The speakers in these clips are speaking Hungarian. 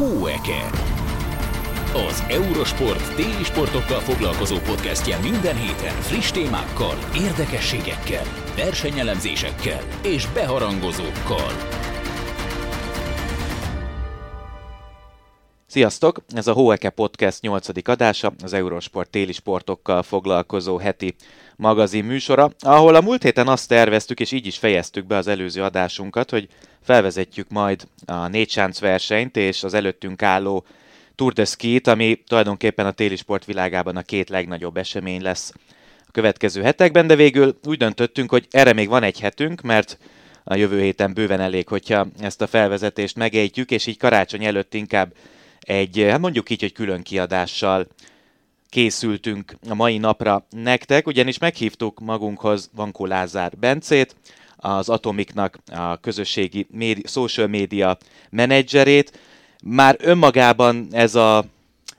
Hóeke. Az Eurosport téli sportokkal foglalkozó podcastje minden héten friss témákkal, érdekességekkel, versenyelemzésekkel és beharangozókkal. Sziasztok! Ez a Hóeke Podcast 8. adása, az Eurosport téli sportokkal foglalkozó heti magazin műsora, ahol a múlt héten azt terveztük, és így is fejeztük be az előző adásunkat, hogy felvezetjük majd a négy versenyt és az előttünk álló Tour de Ski-t, ami tulajdonképpen a téli sport világában a két legnagyobb esemény lesz a következő hetekben, de végül úgy döntöttünk, hogy erre még van egy hetünk, mert a jövő héten bőven elég, hogyha ezt a felvezetést megejtjük, és így karácsony előtt inkább egy, hát mondjuk így, hogy külön kiadással készültünk a mai napra nektek, ugyanis meghívtuk magunkhoz Vankó Lázár Bencét, az Atomiknak a közösségi médi- social media menedzserét. Már önmagában ez a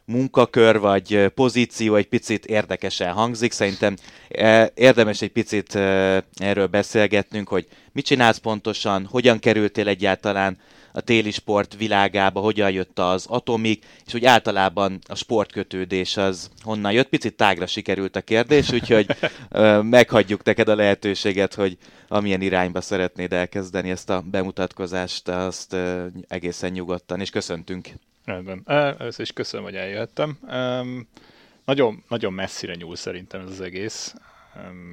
munkakör vagy pozíció egy picit érdekesen hangzik. Szerintem e, érdemes egy picit e, erről beszélgetnünk, hogy mit csinálsz pontosan, hogyan kerültél egyáltalán a téli sport világába, hogyan jött az atomik, és hogy általában a sportkötődés az honnan jött. Picit tágra sikerült a kérdés, úgyhogy meghagyjuk neked a lehetőséget, hogy amilyen irányba szeretnéd elkezdeni ezt a bemutatkozást, azt egészen nyugodtan, és köszöntünk. Rendben. Először is köszönöm, hogy eljöttem. Nagyon, nagyon messzire nyúl szerintem ez az egész.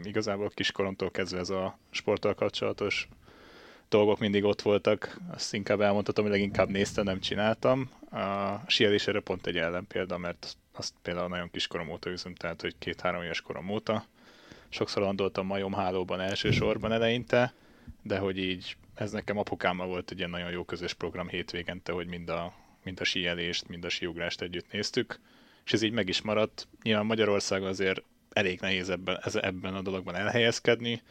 Igazából kiskoromtól kezdve ez a sporttal kapcsolatos dolgok mindig ott voltak, azt inkább elmondhatom, hogy leginkább néztem, nem csináltam. A síelés erre pont egy ellenpélda, mert azt például nagyon kiskorom óta üzem, tehát hogy két-három éves korom óta. Sokszor landoltam majomhálóban elsősorban eleinte, de hogy így ez nekem apukámmal volt egy ilyen nagyon jó közös program hétvégente, hogy mind a, mind a síelést, mind a síugrást együtt néztük, és ez így meg is maradt. Nyilván Magyarország azért elég nehéz ebben, ebben a dologban elhelyezkedni,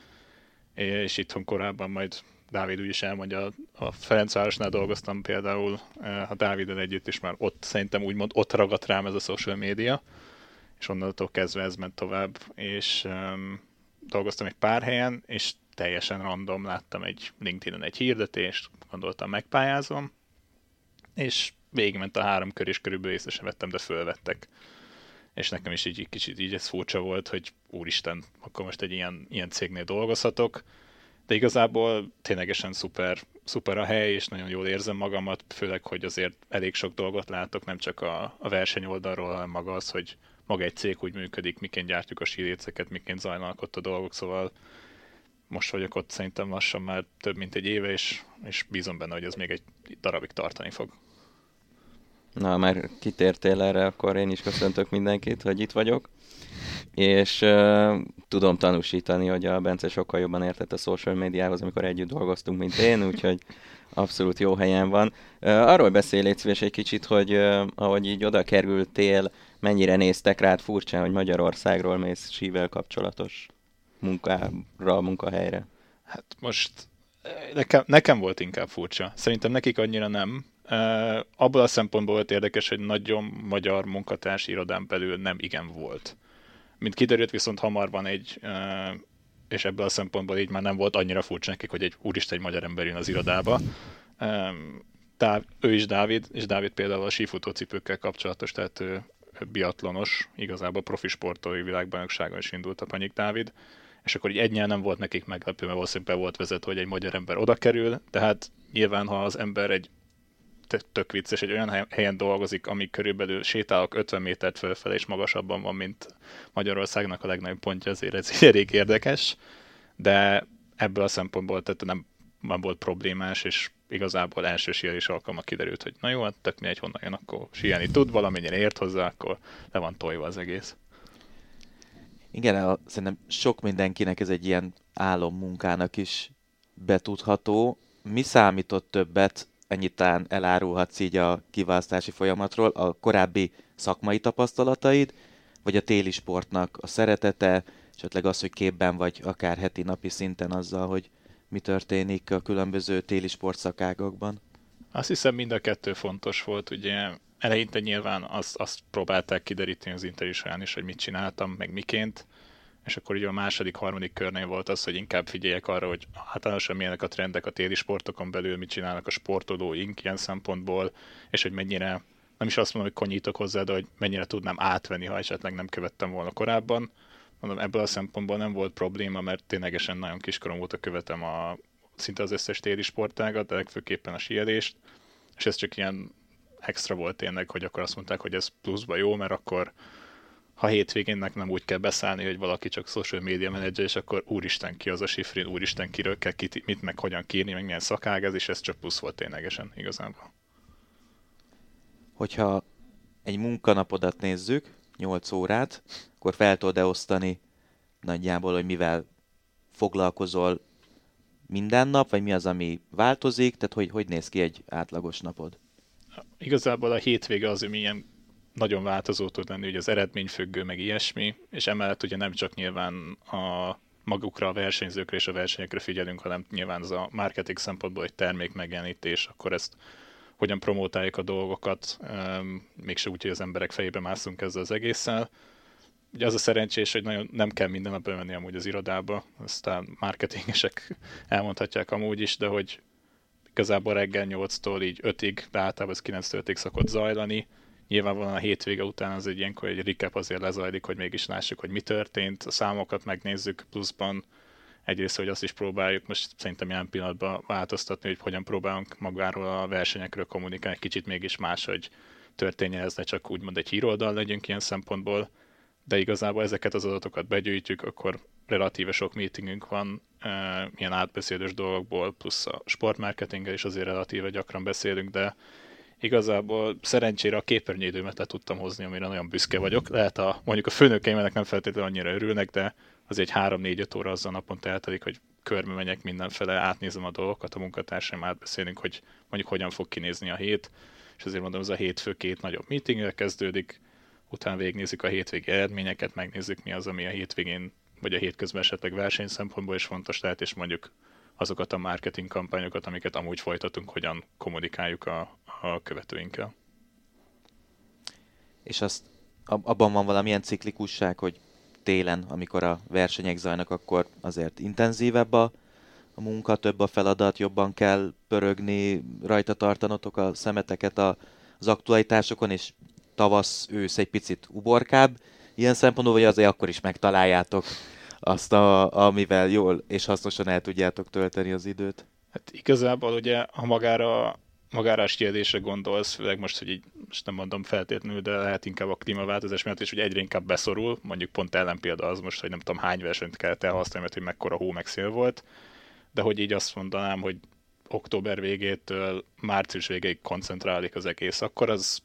és itthon korábban majd Dávid úgyis elmondja, a Ferencvárosnál dolgoztam például, eh, a Dávidon együtt is már ott szerintem úgymond ott ragadt rám ez a social média, és onnantól kezdve ez ment tovább, és um, dolgoztam egy pár helyen, és teljesen random láttam egy LinkedIn-en egy hirdetést, gondoltam megpályázom, és végigment a három kör, és körülbelül észre sem vettem, de fölvettek. És nekem is így kicsit így ez furcsa volt, hogy úristen, akkor most egy ilyen, ilyen cégnél dolgozhatok, de igazából ténylegesen szuper, szuper a hely, és nagyon jól érzem magamat, főleg, hogy azért elég sok dolgot látok, nem csak a, a verseny oldalról, hanem maga az, hogy maga egy cég úgy működik, miként gyártjuk a síréceket, miként zajlanak ott a dolgok, szóval most vagyok ott szerintem lassan már több mint egy éve, és, és bízom benne, hogy ez még egy darabig tartani fog. Na, már kitértél erre, akkor én is köszöntök mindenkit, hogy itt vagyok és uh, tudom tanúsítani, hogy a Bence sokkal jobban értett a social médiához, amikor együtt dolgoztunk, mint én, úgyhogy abszolút jó helyen van. Uh, arról beszél szíves egy kicsit, hogy uh, ahogy így oda kerültél, mennyire néztek rád furcsán, hogy Magyarországról mész sível kapcsolatos munkára, munkahelyre? Hát most nekem, nekem volt inkább furcsa. Szerintem nekik annyira nem. Uh, abból a szempontból volt érdekes, hogy nagyon magyar munkatárs irodán belül nem igen volt. Mint kiderült, viszont hamar van egy, és ebből a szempontból így már nem volt annyira furcsa nekik, hogy egy úristen egy magyar ember jön az irodába. Tá, ő is Dávid, és Dávid például a sífutócipőkkel kapcsolatos, tehát ő biatlonos, igazából profi sportolói világbajnokságon is indult a Panyik Dávid, és akkor így egynyel nem volt nekik meglepő, mert valószínűleg volt vezető, hogy egy magyar ember oda kerül, tehát nyilván, ha az ember egy tök vicces, egy olyan helyen dolgozik, ami körülbelül sétálok 50 métert fölfelé, és magasabban van, mint Magyarországnak a legnagyobb pontja, azért ez elég érdekes, de ebből a szempontból tehát nem, nem volt problémás, és igazából első síelés alkalma kiderült, hogy na jó, hát tök egy honnan jön, akkor síelni tud, valamennyire ért hozzá, akkor le van tojva az egész. Igen, a, szerintem sok mindenkinek ez egy ilyen álommunkának is betudható. Mi számított többet ennyit talán elárulhatsz így a kiválasztási folyamatról, a korábbi szakmai tapasztalataid, vagy a téli sportnak a szeretete, esetleg az, hogy képben vagy akár heti napi szinten azzal, hogy mi történik a különböző téli sportszakágokban? Azt hiszem mind a kettő fontos volt, ugye eleinte nyilván azt, azt próbálták kideríteni az interjú során is, hogy mit csináltam, meg miként, és akkor ugye a második, harmadik körnél volt az, hogy inkább figyeljek arra, hogy általánosan milyenek a trendek a téli sportokon belül, mit csinálnak a sportolóink ilyen szempontból, és hogy mennyire, nem is azt mondom, hogy konyítok hozzá, de hogy mennyire tudnám átvenni, ha esetleg nem követtem volna korábban. Mondom, ebből a szempontból nem volt probléma, mert ténylegesen nagyon kiskorom óta követem a, szinte az összes téli sportágat, de legfőképpen a síelést, és ez csak ilyen extra volt tényleg, hogy akkor azt mondták, hogy ez pluszba jó, mert akkor ha hétvégénnek nem úgy kell beszállni, hogy valaki csak social media menedzser, és akkor úristen ki az a sifrin, úristen kiről kell kit, mit meg hogyan kírni, meg milyen szakág ez, és ez csak plusz volt ténylegesen igazából. Hogyha egy munkanapodat nézzük, 8 órát, akkor fel tudod osztani nagyjából, hogy mivel foglalkozol minden nap, vagy mi az, ami változik, tehát hogy, hogy néz ki egy átlagos napod? Igazából a hétvége az, ami ilyen nagyon változó tud lenni, hogy az eredményfüggő, meg ilyesmi, és emellett ugye nem csak nyilván a magukra, a versenyzőkre és a versenyekre figyelünk, hanem nyilván az a marketing szempontból egy termék megjelenítés, akkor ezt hogyan promotáljuk a dolgokat, mégse úgy, hogy az emberek fejébe mászunk ezzel az egésszel. Ugye az a szerencsés, hogy nagyon nem kell minden nap bemenni amúgy az irodába, aztán marketingesek elmondhatják amúgy is, de hogy igazából reggel 8-tól így 5-ig, de általában ez 9-től 5-ig szokott zajlani, nyilvánvalóan a hétvége után az egy ilyenkor egy recap azért lezajlik, hogy mégis lássuk, hogy mi történt, a számokat megnézzük pluszban, egyrészt, hogy azt is próbáljuk most szerintem ilyen pillanatban változtatni, hogy hogyan próbálunk magáról a versenyekről kommunikálni, kicsit mégis más, hogy történjen ez, ne csak úgymond egy híroldal legyünk ilyen szempontból, de igazából ezeket az adatokat begyűjtjük, akkor relatíve sok meetingünk van, e, ilyen átbeszélős dolgokból, plusz a sportmarketinggel is azért relatíve gyakran beszélünk, de igazából szerencsére a képernyőidőmet le tudtam hozni, amire nagyon büszke vagyok. Lehet a, mondjuk a főnökeimnek nem feltétlenül annyira örülnek, de az egy 3-4-5 óra azzal naponta eltelik, hogy körbe megyek mindenfele, átnézem a dolgokat, a munkatársaim átbeszélünk, hogy mondjuk hogyan fog kinézni a hét, és azért mondom, ez a hétfő két nagyobb meetinggel kezdődik, utána végignézzük a hétvégi eredményeket, megnézzük mi az, ami a hétvégén, vagy a hétközben esetleg verseny szempontból is fontos lehet, és mondjuk azokat a marketing kampányokat, amiket amúgy folytatunk, hogyan kommunikáljuk a, a követőinkkel. És azt abban van valamilyen ciklikusság, hogy télen, amikor a versenyek zajnak, akkor azért intenzívebb a, a munka, több a feladat, jobban kell pörögni, rajta tartanotok a szemeteket a, az aktualitásokon, és tavasz, ősz egy picit uborkább. Ilyen szempontból, hogy azért akkor is megtaláljátok azt, a, amivel jól és hasznosan el tudjátok tölteni az időt. Hát igazából ugye, ha magára magára a kérdésre gondolsz, főleg most, hogy így, most nem mondom feltétlenül, de lehet inkább a klímaváltozás miatt is, hogy egyre inkább beszorul, mondjuk pont ellenpélda az most, hogy nem tudom hány versenyt kellett elhasználni, mert hogy mekkora hó meg szél volt, de hogy így azt mondanám, hogy október végétől március végéig koncentrálik az egész, akkor az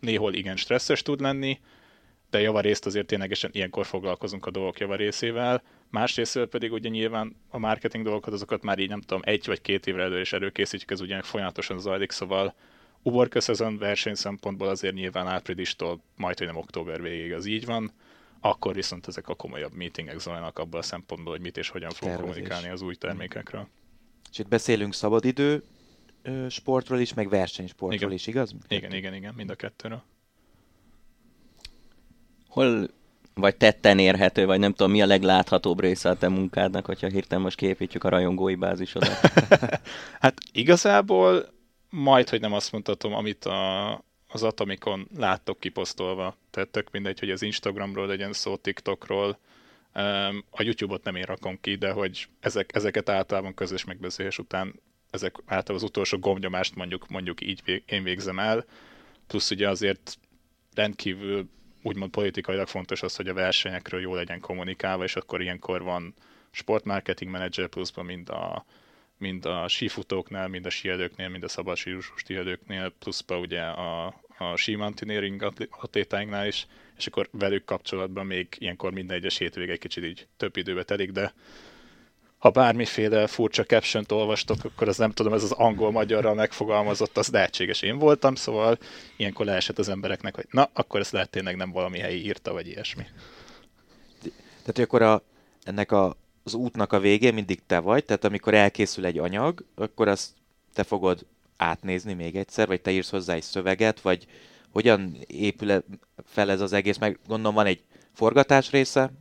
néhol igen stresszes tud lenni, de javarészt azért ténylegesen ilyenkor foglalkozunk a dolgok javarészével, másrészt pedig ugye nyilván a marketing dolgokat, azokat már így nem tudom, egy vagy két évre elő is előkészítjük, ez ugye folyamatosan zajlik, szóval uborka szezon verseny szempontból azért nyilván áprilistól majd, hogy nem október végéig az így van, akkor viszont ezek a komolyabb meetingek zajlanak abban a szempontból, hogy mit és hogyan fogunk kommunikálni az új termékekről. És itt beszélünk szabadidő sportról is, meg versenysportról igen. is, igaz? Igen, igen, igen, mind a kettőről hol vagy tetten érhető, vagy nem tudom, mi a legláthatóbb része a te munkádnak, hogyha hirtelen most képítjük a rajongói bázisodat? hát igazából majd, hogy nem azt mondhatom, amit a, az Atomikon láttok kiposztolva. Tehát tök mindegy, hogy az Instagramról legyen szó, TikTokról, a YouTube-ot nem én rakom ki, de hogy ezek, ezeket általában közös megbeszélés után ezek általában az utolsó gombnyomást mondjuk, mondjuk így én végzem el, plusz ugye azért rendkívül úgymond politikailag fontos az, hogy a versenyekről jól legyen kommunikálva, és akkor ilyenkor van sportmarketing manager pluszban mind a, mind a sífutóknál, mind a síelőknél, mind a szabad síelőknél, pluszban ugye a, a símountaineering atlétáinknál is, és akkor velük kapcsolatban még ilyenkor minden egyes hétvége egy kicsit így több időbe telik, de ha bármiféle furcsa caption olvastok, akkor az nem tudom, ez az angol-magyarral megfogalmazott, az lehetséges én voltam, szóval ilyenkor leesett az embereknek, hogy na, akkor ez lehet tényleg nem valami helyi írta, vagy ilyesmi. Tehát, akkor a, ennek a, az útnak a végén mindig te vagy, tehát amikor elkészül egy anyag, akkor azt te fogod átnézni még egyszer, vagy te írsz hozzá egy szöveget, vagy hogyan épül fel ez az egész, meg gondolom van egy forgatás része,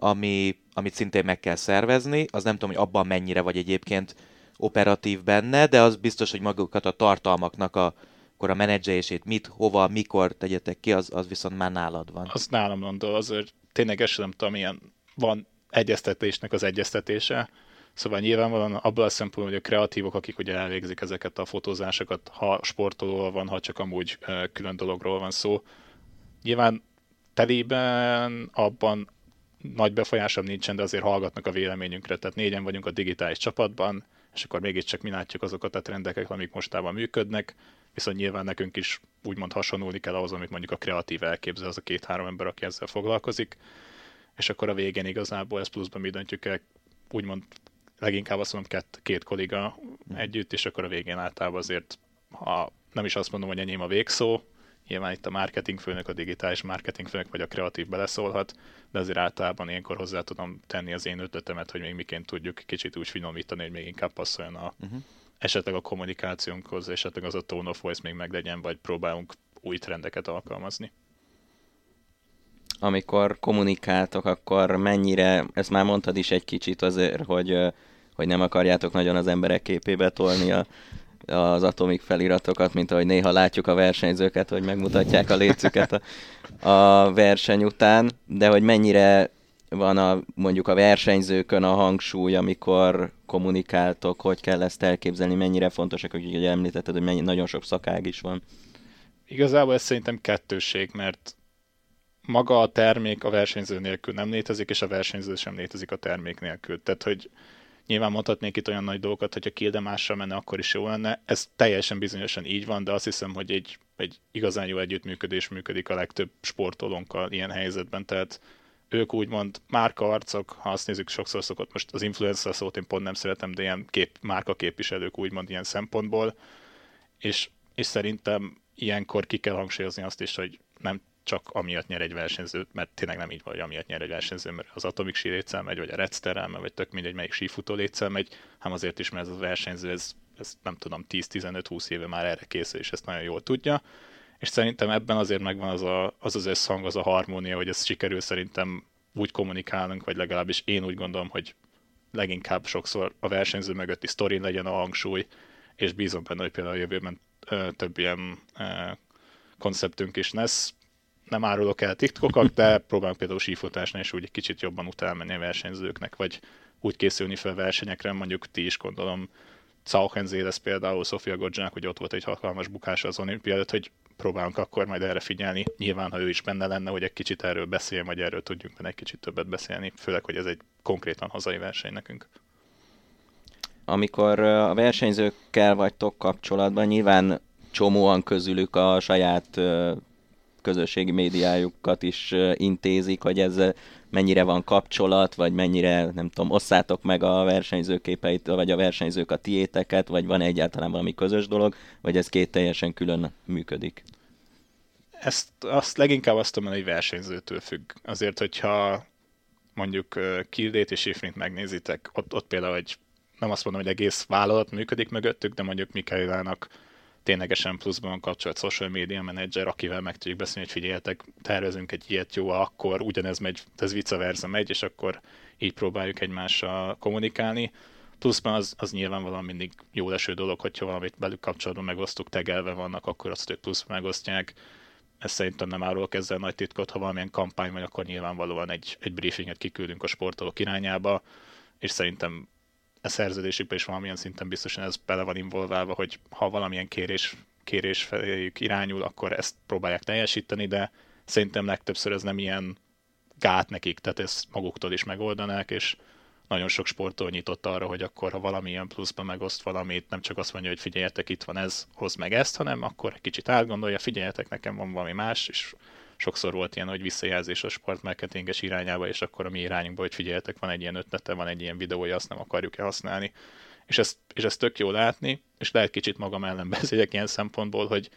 ami, amit szintén meg kell szervezni. Az nem tudom, hogy abban mennyire vagy egyébként operatív benne, de az biztos, hogy magukat a tartalmaknak a, akkor a menedzselését mit, hova, mikor tegyetek ki, az, az viszont már nálad van. Az nálam van, de azért tényleg ezt nem tudom, milyen van egyeztetésnek az egyeztetése, Szóval nyilvánvalóan abban a szempontból, hogy a kreatívok, akik ugye elvégzik ezeket a fotózásokat, ha sportolóval van, ha csak amúgy külön dologról van szó, nyilván telében abban nagy befolyásom nincsen, de azért hallgatnak a véleményünkre, tehát négyen vagyunk a digitális csapatban, és akkor mégiscsak mi látjuk azokat a trendeket, amik mostában működnek, viszont nyilván nekünk is úgymond hasonlulni kell ahhoz, amit mondjuk a kreatív elképzel, az a két-három ember, aki ezzel foglalkozik, és akkor a végén igazából ezt pluszban mi döntjük el, úgymond leginkább azt mondom két, két kolléga együtt, és akkor a végén általában azért, ha nem is azt mondom, hogy enyém a végszó, nyilván itt a marketingfőnök, a digitális marketingfőnök vagy a kreatív beleszólhat, de azért általában ilyenkor hozzá tudom tenni az én ötletemet, hogy még miként tudjuk kicsit úgy finomítani, hogy még inkább passzoljon a, uh-huh. esetleg a kommunikációnkhoz, esetleg az a tone of voice még meglegyen, vagy próbálunk új trendeket alkalmazni. Amikor kommunikáltok, akkor mennyire, ezt már mondtad is egy kicsit azért, hogy, hogy nem akarjátok nagyon az emberek képébe tolni a, az atomik feliratokat, mint ahogy néha látjuk a versenyzőket, hogy megmutatják a létszüket a, a verseny után, de hogy mennyire van a, mondjuk a versenyzőkön a hangsúly, amikor kommunikáltok, hogy kell ezt elképzelni, mennyire fontosak, hogy ugye említetted, hogy mennyi, nagyon sok szakág is van. Igazából ez szerintem kettőség, mert maga a termék a versenyző nélkül nem létezik, és a versenyző sem létezik a termék nélkül. Tehát, hogy Nyilván mondhatnék itt olyan nagy dolgokat, hogy a Kilde mással menne, akkor is jó lenne. Ez teljesen bizonyosan így van, de azt hiszem, hogy egy, egy igazán jó együttműködés működik a legtöbb sportolónkkal ilyen helyzetben. Tehát ők úgymond márkaarcok, ha azt nézzük, sokszor szokott, most az influencer szót én pont nem szeretem, de ilyen kép, márka képviselők úgymond ilyen szempontból, és, és szerintem ilyenkor ki kell hangsúlyozni azt is, hogy nem csak amiatt nyer egy versenyző, mert tényleg nem így van, hogy amiatt nyer egy versenyző, mert az Atomic sí létszel megy, vagy a Red Star vagy tök mindegy, melyik sífutó létszel megy, hanem azért is, mert ez a versenyző, ez, ez nem tudom, 10-15-20 éve már erre készül, és ezt nagyon jól tudja. És szerintem ebben azért megvan az a, az, az összhang, az a harmónia, hogy ez sikerül szerintem úgy kommunikálnunk, vagy legalábbis én úgy gondolom, hogy leginkább sokszor a versenyző mögötti sztorin legyen a hangsúly, és bízom benne, hogy például a jövőben több ilyen konceptünk is lesz, nem árulok el titkokat, de próbálunk például sífutásnál is úgy egy kicsit jobban utálmenni a versenyzőknek, vagy úgy készülni fel versenyekre, mondjuk ti is gondolom, Sauchenzé lesz például Sofia Godzsának, hogy ott volt egy hatalmas bukás az olimpiádat, hogy próbálunk akkor majd erre figyelni. Nyilván, ha ő is benne lenne, hogy egy kicsit erről beszéljen, vagy erről tudjunk benne egy kicsit többet beszélni, főleg, hogy ez egy konkrétan hazai verseny nekünk. Amikor a versenyzőkkel vagytok kapcsolatban, nyilván csomóan közülük a saját közösségi médiájukat is intézik, hogy ez mennyire van kapcsolat, vagy mennyire, nem tudom, osszátok meg a versenyzőképeit, vagy a versenyzők a tiéteket, vagy van egyáltalán valami közös dolog, vagy ez két teljesen külön működik? Ezt azt leginkább azt tudom, hogy versenyzőtől függ. Azért, hogyha mondjuk Kildét és Ifrint megnézitek, ott, ott például egy, nem azt mondom, hogy egész vállalat működik mögöttük, de mondjuk Mikaelának ténylegesen pluszban kapcsolat social media manager, akivel meg tudjuk beszélni, hogy figyeljetek, tervezünk egy ilyet jó, akkor ugyanez megy, ez vice versa megy, és akkor így próbáljuk egymással kommunikálni. Pluszban az, az nyilvánvalóan mindig jó leső dolog, hogyha valamit belük kapcsolatban megosztuk, tegelve vannak, akkor azt ők plusz megosztják. Ez szerintem nem árulok ezzel nagy titkot, ha valamilyen kampány van, akkor nyilvánvalóan egy, egy briefinget kiküldünk a sportolók irányába, és szerintem a szerződésükbe is valamilyen szinten biztosan ez bele van involválva, hogy ha valamilyen kérés, kérés feléjük irányul, akkor ezt próbálják teljesíteni, de szerintem legtöbbször ez nem ilyen gát nekik, tehát ezt maguktól is megoldanák, és nagyon sok sportol nyitott arra, hogy akkor ha valamilyen pluszban megoszt valamit, nem csak azt mondja, hogy figyeljetek, itt van ez, hoz meg ezt, hanem akkor egy kicsit átgondolja, figyeljetek, nekem van valami más, és sokszor volt ilyen, hogy visszajelzés a sportmarketinges irányába, és akkor a mi irányunkba, hogy figyeljetek, van egy ilyen ötlete, van egy ilyen videója, azt nem akarjuk-e használni. És ezt, és ezt tök jó látni, és lehet kicsit magam ellen beszéljek ilyen szempontból, hogy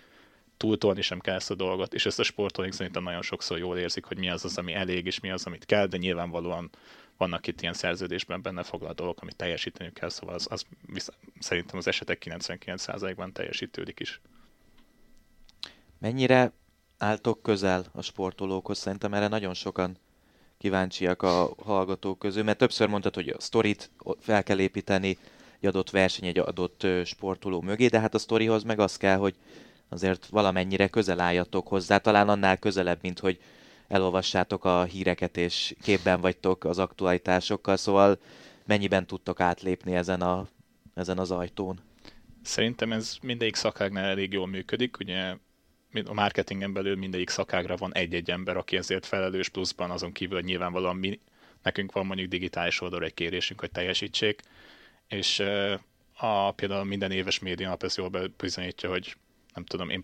túltolni sem kell ezt a dolgot, és ezt a sportolóink szerintem nagyon sokszor jól érzik, hogy mi az az, ami elég, és mi az, amit kell, de nyilvánvalóan vannak itt ilyen szerződésben benne foglalt dolgok, amit teljesíteni kell, szóval az, az szerintem az esetek 99%-ban teljesítődik is. Mennyire álltok közel a sportolókhoz? Szerintem erre nagyon sokan kíváncsiak a hallgatók közül, mert többször mondtad, hogy a sztorit fel kell építeni egy adott verseny, egy adott sportoló mögé, de hát a sztorihoz meg az kell, hogy azért valamennyire közel álljatok hozzá, talán annál közelebb, mint hogy elolvassátok a híreket és képben vagytok az aktualitásokkal, szóval mennyiben tudtok átlépni ezen, a, ezen az ajtón? Szerintem ez mindegyik szakágnál elég jól működik, ugye a marketingen belül mindegyik szakágra van egy-egy ember, aki ezért felelős pluszban, azon kívül, hogy nyilvánvalóan mi, nekünk van mondjuk digitális oldalra egy kérésünk, hogy teljesítsék, és a, például minden éves média nap ez jól bizonyítja, hogy nem tudom, én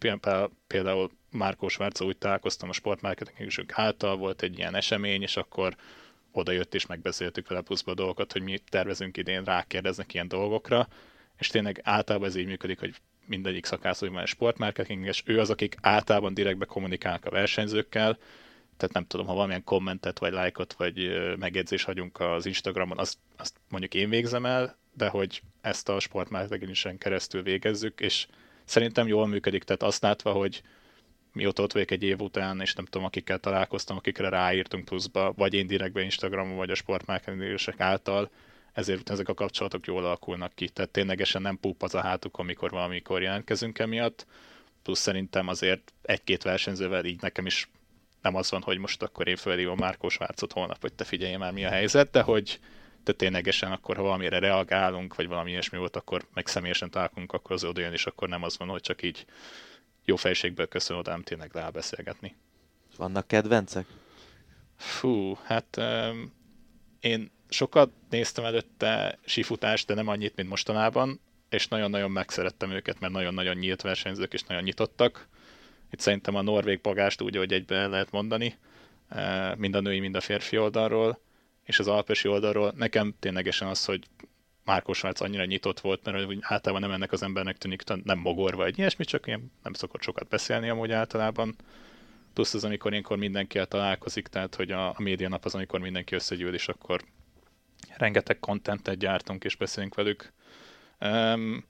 például Márkó Svárca úgy találkoztam a sportmarketingünk által, volt egy ilyen esemény, és akkor oda jött és megbeszéltük vele pluszba dolgokat, hogy mi tervezünk idén rákérdeznek ilyen dolgokra, és tényleg általában ez így működik, hogy mindegyik szakász, hogy már sportmarketing, és ő az, akik általában direktbe kommunikálnak a versenyzőkkel, tehát nem tudom, ha valamilyen kommentet, vagy lájkot, vagy megjegyzés hagyunk az Instagramon, azt, azt mondjuk én végzem el, de hogy ezt a sportmarketingisen keresztül végezzük, és szerintem jól működik, tehát azt látva, hogy mióta ott vagyok egy év után, és nem tudom, akikkel találkoztam, akikre ráírtunk pluszba, vagy én direktben Instagramon, vagy a sportmarketingések által, ezért ezek a kapcsolatok jól alakulnak ki. Tehát ténylegesen nem púp az a hátuk, amikor valamikor jelentkezünk emiatt. Plusz szerintem azért egy-két versenyzővel így nekem is nem az van, hogy most akkor én fölhívom Márkó Svárcot holnap, hogy te figyelj már mi a helyzet, de hogy te ténylegesen akkor, ha valamire reagálunk, vagy valami ilyesmi volt, akkor meg személyesen találkozunk, akkor az oda jön, és akkor nem az van, hogy csak így jó fejségből köszön oda, tényleg rá beszélgetni. Vannak kedvencek? Fú, hát um, én sokat néztem előtte sífutást, de nem annyit, mint mostanában, és nagyon-nagyon megszerettem őket, mert nagyon-nagyon nyílt versenyzők, és nagyon nyitottak. Itt szerintem a norvég pagást úgy, hogy egybe lehet mondani, eh, mind a női, mind a férfi oldalról, és az alpesi oldalról. Nekem ténylegesen az, hogy Márko Svárc annyira nyitott volt, mert általában nem ennek az embernek tűnik, nem mogorva egy ilyesmi, csak ilyen nem szokott sokat beszélni amúgy általában. Plusz az, amikor ilyenkor mindenkivel találkozik, tehát hogy a, a média nap az, amikor mindenki összegyűl, és akkor rengeteg kontentet gyártunk és beszélünk velük. Um,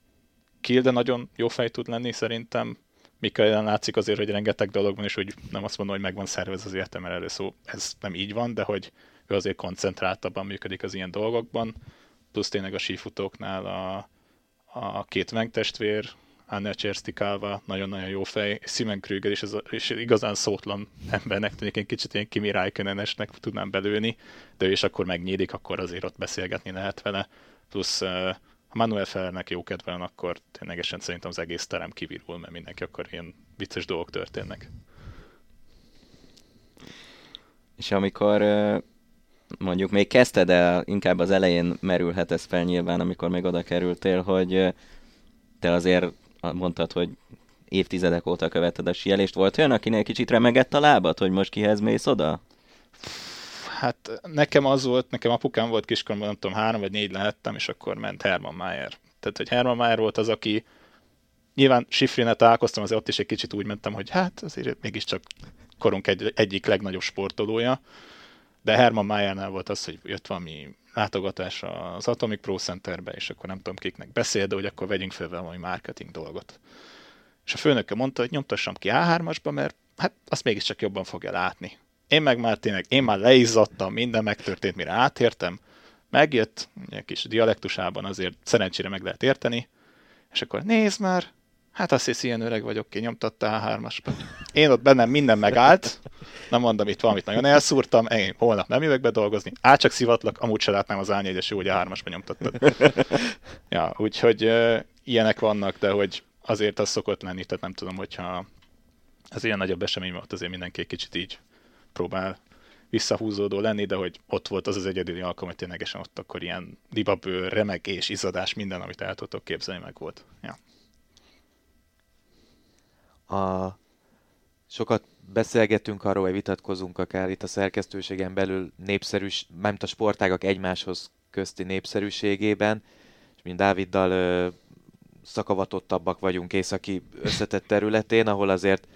Kilde nagyon jó fej tud lenni szerintem, Mikaelen látszik azért, hogy rengeteg dolog van, és hogy nem azt mondom, hogy megvan szervez az értelme elő, szó, ez nem így van, de hogy ő azért koncentráltabban működik az ilyen dolgokban, plusz tényleg a sífutóknál a, a két megtestvér, Anna Cserstikálva, nagyon-nagyon jó fej, Simon Krüger is, ez a, és igazán szótlan embernek tűnik, egy kicsit ilyen Kimi Räikkönenesnek tudnám belőni, de ő is akkor megnyílik, akkor azért ott beszélgetni lehet vele, plusz ha Manuel Fellernek jó kedve van, akkor ténylegesen szerintem az egész terem kivirul, mert mindenki akkor ilyen vicces dolgok történnek. És amikor mondjuk még kezdted el, inkább az elején merülhet ez fel nyilván, amikor még oda kerültél, hogy te azért mondtad, hogy évtizedek óta követed a sielést. Volt olyan, akinél kicsit remegett a lábad, hogy most kihez mész oda? Hát nekem az volt, nekem apukám volt kiskoromban, nem tudom, három vagy négy lehettem, és akkor ment Herman Mayer. Tehát, hogy Herman Mayer volt az, aki nyilván Sifrinet találkoztam, azért ott is egy kicsit úgy mentem, hogy hát azért mégiscsak korunk egy, egyik legnagyobb sportolója, de Herman Mayernál volt az, hogy jött valami látogatás az Atomic Pro Centerbe, és akkor nem tudom kiknek beszél, de hogy akkor vegyünk fel valami marketing dolgot. És a főnöke mondta, hogy nyomtassam ki A3-asba, mert hát azt mégiscsak jobban fogja látni. Én meg már tényleg, én már leizzadtam, minden megtörtént, mire átértem, megjött, egy kis dialektusában azért szerencsére meg lehet érteni, és akkor nézd már, hát azt hisz, ilyen öreg vagyok, ki nyomtatta a hármasba. Én ott bennem minden megállt, nem mondom, itt valamit nagyon elszúrtam, én holnap nem jövök be dolgozni, át csak szivatlak, amúgy se látnám az árnyegyes, hogy a hármasba nyomtattad. ja, úgyhogy ilyenek vannak, de hogy azért az szokott lenni, tehát nem tudom, hogyha az ilyen nagyobb esemény volt, azért mindenki egy kicsit így próbál visszahúzódó lenni, de hogy ott volt az az egyedüli alkalom, hogy ténylegesen ott akkor ilyen libabő, remegés, izadás, minden, amit el tudtok képzelni, meg volt. Ja. A... Sokat beszélgetünk arról, vagy vitatkozunk akár itt a szerkesztőségen belül népszerűs, nem a sportágak egymáshoz közti népszerűségében, és mint Dáviddal ö, szakavatottabbak vagyunk északi összetett területén, ahol azért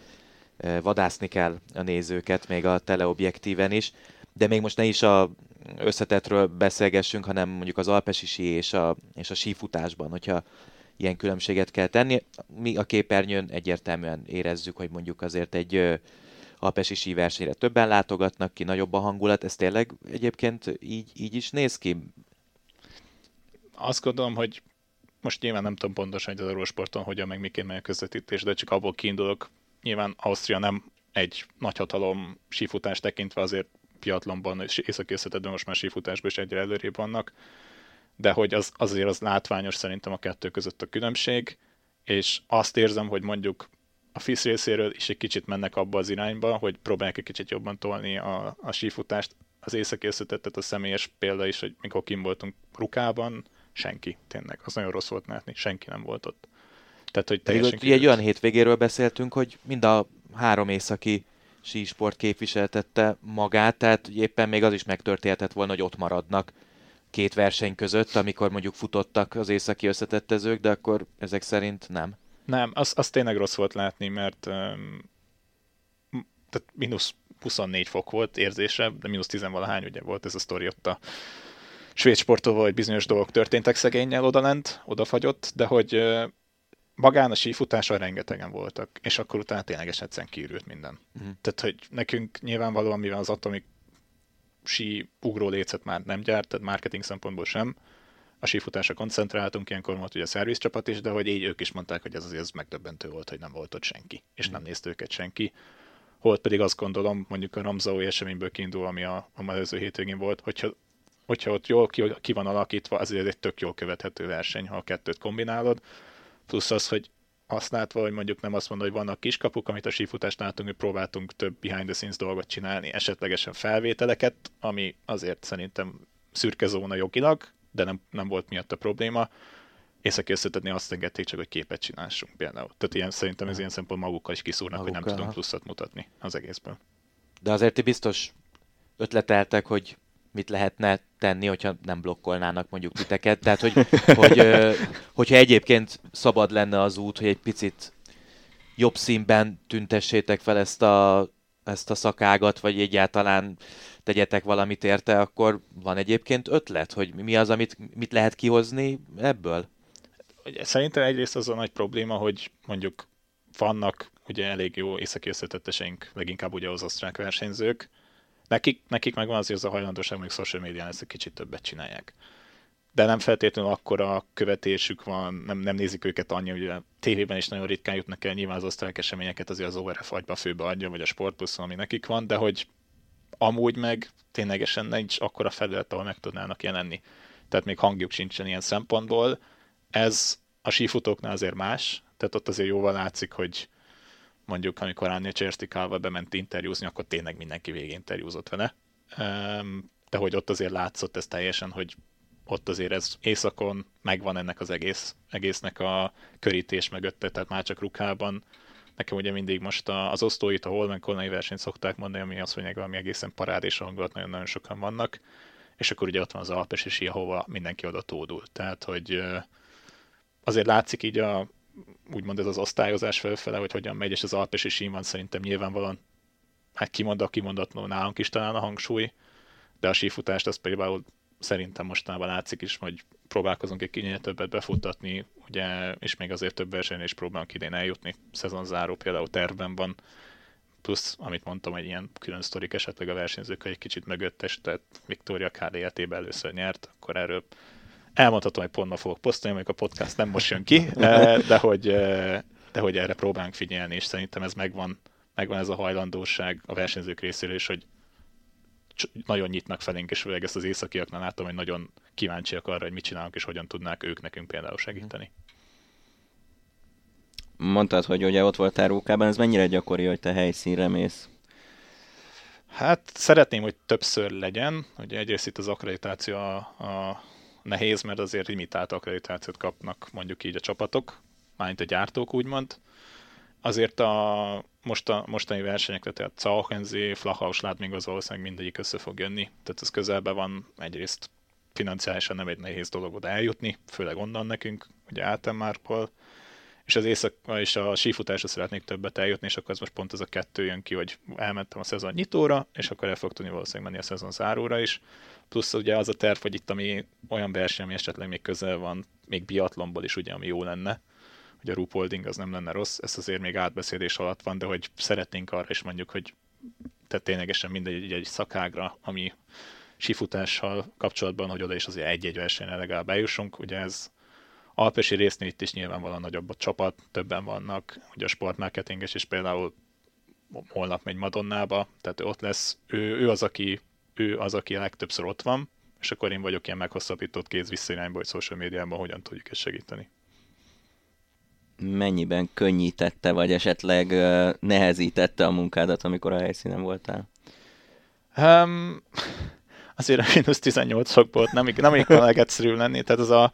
vadászni kell a nézőket, még a teleobjektíven is, de még most ne is a összetetről beszélgessünk, hanem mondjuk az alpesi sí és a, és a sífutásban, hogyha ilyen különbséget kell tenni. Mi a képernyőn egyértelműen érezzük, hogy mondjuk azért egy alpesi síversenyre többen látogatnak ki, nagyobb a hangulat. Ez tényleg egyébként így, így is néz ki? Azt gondolom, hogy most nyilván nem tudom pontosan, hogy az Eurosporton hogyan meg miként megy a közvetítés, de csak abból kiindulok. Nyilván Ausztria nem egy nagyhatalom sífutás tekintve azért piatlonban és északi összetetben most már sífutásban is egyre előrébb vannak, de hogy az, azért az látványos szerintem a kettő között a különbség, és azt érzem, hogy mondjuk a FISZ részéről is egy kicsit mennek abba az irányba, hogy próbálják egy kicsit jobban tolni a, a sífutást. Az északi összetettet a személyes példa is, hogy mikor kim voltunk Rukában, senki, tényleg. Az nagyon rossz volt látni, senki nem volt ott. Tehát, hogy teljesen Pedig, egy olyan hétvégéről beszéltünk, hogy mind a három északi sísport képviseltette magát, tehát éppen még az is megtörténhetett volna, hogy ott maradnak két verseny között, amikor mondjuk futottak az északi összetettezők, de akkor ezek szerint nem. Nem, az, az tényleg rossz volt látni, mert um, tehát mínusz 24 fok volt érzése, de mínusz 10 valahány ugye volt ez a sztori ott a svéd sportolva, hogy bizonyos dolgok történtek szegényel odalent, odafagyott, de hogy magán a sífutáson rengetegen voltak, és akkor utána tényleg egyszerűen kiürült minden. Uh-huh. Tehát, hogy nekünk nyilvánvalóan, mivel az Atomic sí ugró lécet már nem gyárt, tehát marketing szempontból sem, a sífutásra koncentráltunk, ilyenkor volt ugye a szervizcsapat is, de hogy így ők is mondták, hogy ez azért az megdöbbentő volt, hogy nem volt ott senki, és nem nézte őket senki. Holt pedig azt gondolom, mondjuk a Ramzaui eseményből kiindul, ami a, a előző hétvégén volt, hogyha, hogyha ott jól ki, ki van alakítva, azért egy tök jól követhető verseny, ha a kettőt kombinálod. Plusz az, hogy azt látva, hogy mondjuk nem azt mondom, hogy vannak kiskapuk, amit a sífutást látunk, hogy próbáltunk több behind the scenes dolgot csinálni, esetlegesen felvételeket, ami azért szerintem szürke zóna jogilag, de nem, nem volt miatt a probléma. Északi összetetni azt engedték csak, hogy képet csináljunk például. Tehát ilyen, szerintem ez ilyen szempont magukkal is kiszúrnak, magukkal, hogy nem tudunk pluszat mutatni az egészből. De azért ti biztos ötleteltek, hogy mit lehetne tenni, hogyha nem blokkolnának mondjuk titeket. Tehát, hogy, hogy hogyha egyébként szabad lenne az út, hogy egy picit jobb színben tüntessétek fel ezt a, ezt a szakágat, vagy egyáltalán tegyetek valamit érte, akkor van egyébként ötlet, hogy mi az, amit mit lehet kihozni ebből? Szerintem egyrészt az a nagy probléma, hogy mondjuk vannak ugye elég jó északi összetetteseink, leginkább ugye az osztrák versenyzők, nekik, nekik meg van azért az a hajlandóság, hogy social médián ezt egy kicsit többet csinálják. De nem feltétlenül akkora követésük van, nem, nem nézik őket annyi, hogy a tévében is nagyon ritkán jutnak el, nyilván az osztrák eseményeket azért az ORF agyba főbe adja, vagy a sportbuszon, ami nekik van, de hogy amúgy meg ténylegesen nincs akkora felület, ahol meg tudnának jelenni. Tehát még hangjuk sincsen ilyen szempontból. Ez a sífutóknál azért más, tehát ott azért jóval látszik, hogy mondjuk amikor Anya Cserstikával bement interjúzni, akkor tényleg mindenki végén interjúzott vele. De hogy ott azért látszott ez teljesen, hogy ott azért ez északon megvan ennek az egész, egésznek a körítés mögötte, tehát már csak rukában Nekem ugye mindig most az osztóit, a Holmen Kolnai versenyt szokták mondani, ami azt mondják, valami egészen parádés hangulat, nagyon-nagyon sokan vannak, és akkor ugye ott van az Alpes és ahova mindenki oda tódul. Tehát, hogy azért látszik így a, úgymond ez az osztályozás felfele, hogy hogyan megy, és az Alpes és van szerintem nyilvánvalóan, hát kimond a kimondatlan nálunk is talán a hangsúly, de a sífutást az például szerintem mostanában látszik is, hogy próbálkozunk egy kicsit többet befuttatni, ugye, és még azért több versenyre is próbálunk idén eljutni. Szezonzáró például tervben van, plusz, amit mondtam, egy ilyen külön sztorik esetleg a versenyzők, egy kicsit mögöttes, tehát Victoria KDLT-ben először nyert, akkor erről elmondhatom, hogy pont ma fogok posztolni, amikor a podcast nem most jön ki, eh, de hogy, eh, de hogy erre próbálunk figyelni, és szerintem ez megvan, megvan ez a hajlandóság a versenyzők részéről is, hogy nagyon nyitnak felénk, és főleg ezt az északiaknál látom, hogy nagyon kíváncsiak arra, hogy mit csinálunk, és hogyan tudnák ők nekünk például segíteni. Mondtad, hogy ugye ott voltál Rókában, ez mennyire gyakori, hogy te helyszínre mész? Hát szeretném, hogy többször legyen. Ugye egyrészt itt az akkreditáció a, a nehéz, mert azért limitált akkreditációt kapnak mondjuk így a csapatok, mármint a gyártók úgymond. Azért a, most a mostani versenyekre, tehát Cauchenzi, Flachau, még az valószínűleg mindegyik össze fog jönni. Tehát ez közelben van, egyrészt financiálisan nem egy nehéz dolog oda eljutni, főleg onnan nekünk, ugye Altenmarkból, és az éjszaka és a sífutásra szeretnék többet eljutni, és akkor ez most pont ez a kettő jön ki, hogy elmentem a szezon nyitóra, és akkor el fog tudni valószínűleg menni a szezon záróra is. Plusz ugye az a terv, hogy itt ami olyan verseny, ami esetleg még közel van, még biatlonból is ugye, ami jó lenne, hogy a Rupolding az nem lenne rossz, ez azért még átbeszélés alatt van, de hogy szeretnénk arra is mondjuk, hogy tehát ténylegesen mindegy egy, egy szakágra, ami sifutással kapcsolatban, hogy oda is azért egy-egy versenyre legalább eljussunk. Ugye ez Alpesi résznél itt is nyilvánvalóan nagyobb a csapat, többen vannak, ugye a sportmarketinges is például holnap megy Madonnába, tehát ő ott lesz, ő, ő, az, aki, ő az, aki a legtöbbször ott van, és akkor én vagyok ilyen meghosszabbított kéz visszairányba, hogy social médiában hogyan tudjuk ezt segíteni. Mennyiben könnyítette, vagy esetleg nehezítette a munkádat, amikor a helyszínen voltál? Um, azért a mínusz 18 fokból nem, nem a legegyszerűbb lenni, tehát az a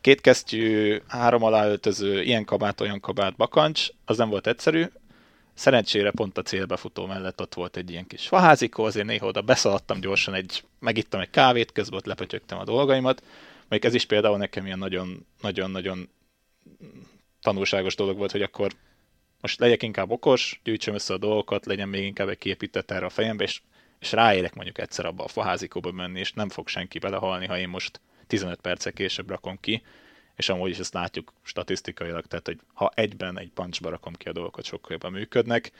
két kesztyű, három aláöltöző, ilyen kabát, olyan kabát, bakancs, az nem volt egyszerű. Szerencsére pont a célbefutó mellett ott volt egy ilyen kis faházikó, azért néha oda beszaladtam gyorsan, egy, megittam egy kávét, közben ott lepötyögtem a dolgaimat. Még ez is például nekem ilyen nagyon-nagyon tanulságos dolog volt, hogy akkor most legyek inkább okos, gyűjtsem össze a dolgokat, legyen még inkább egy kiépített erre a fejembe, és, és ráérek mondjuk egyszer abba a faházikóba menni, és nem fog senki belehalni, ha én most 15 perccel később rakom ki, és amúgy is ezt látjuk statisztikailag, tehát hogy ha egyben egy punchba rakom ki a dolgokat, sokkal jobban működnek,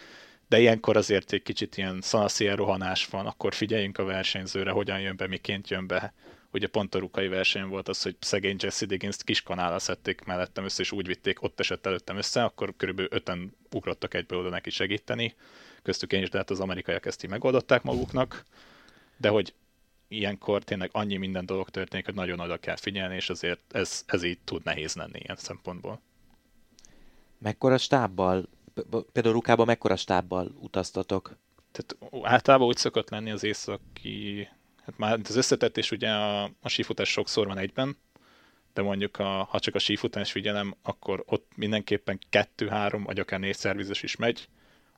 de ilyenkor azért egy kicsit ilyen szanaszél rohanás van, akkor figyeljünk a versenyzőre, hogyan jön be, miként jön be. Ugye pont a rukai verseny volt az, hogy szegény Jesse Diggins-t kis kanála szedték mellettem össze, és úgy vitték, ott esett előttem össze, akkor körülbelül öten ugrottak egyből oda neki segíteni, köztük én is, de hát az amerikaiak ezt így megoldották maguknak, de hogy ilyenkor tényleg annyi minden dolog történik, hogy nagyon oda kell figyelni, és azért ez, ez így tud nehéz lenni ilyen szempontból. Mekkora stábbal, például Rukában mekkora stábbal utaztatok? Tehát általában úgy szokott lenni az északi, hát már az összetetés ugye a, a sífutás sokszor van egyben, de mondjuk a, ha csak a sífutás figyelem, akkor ott mindenképpen kettő-három, vagy akár négy szervizes is megy,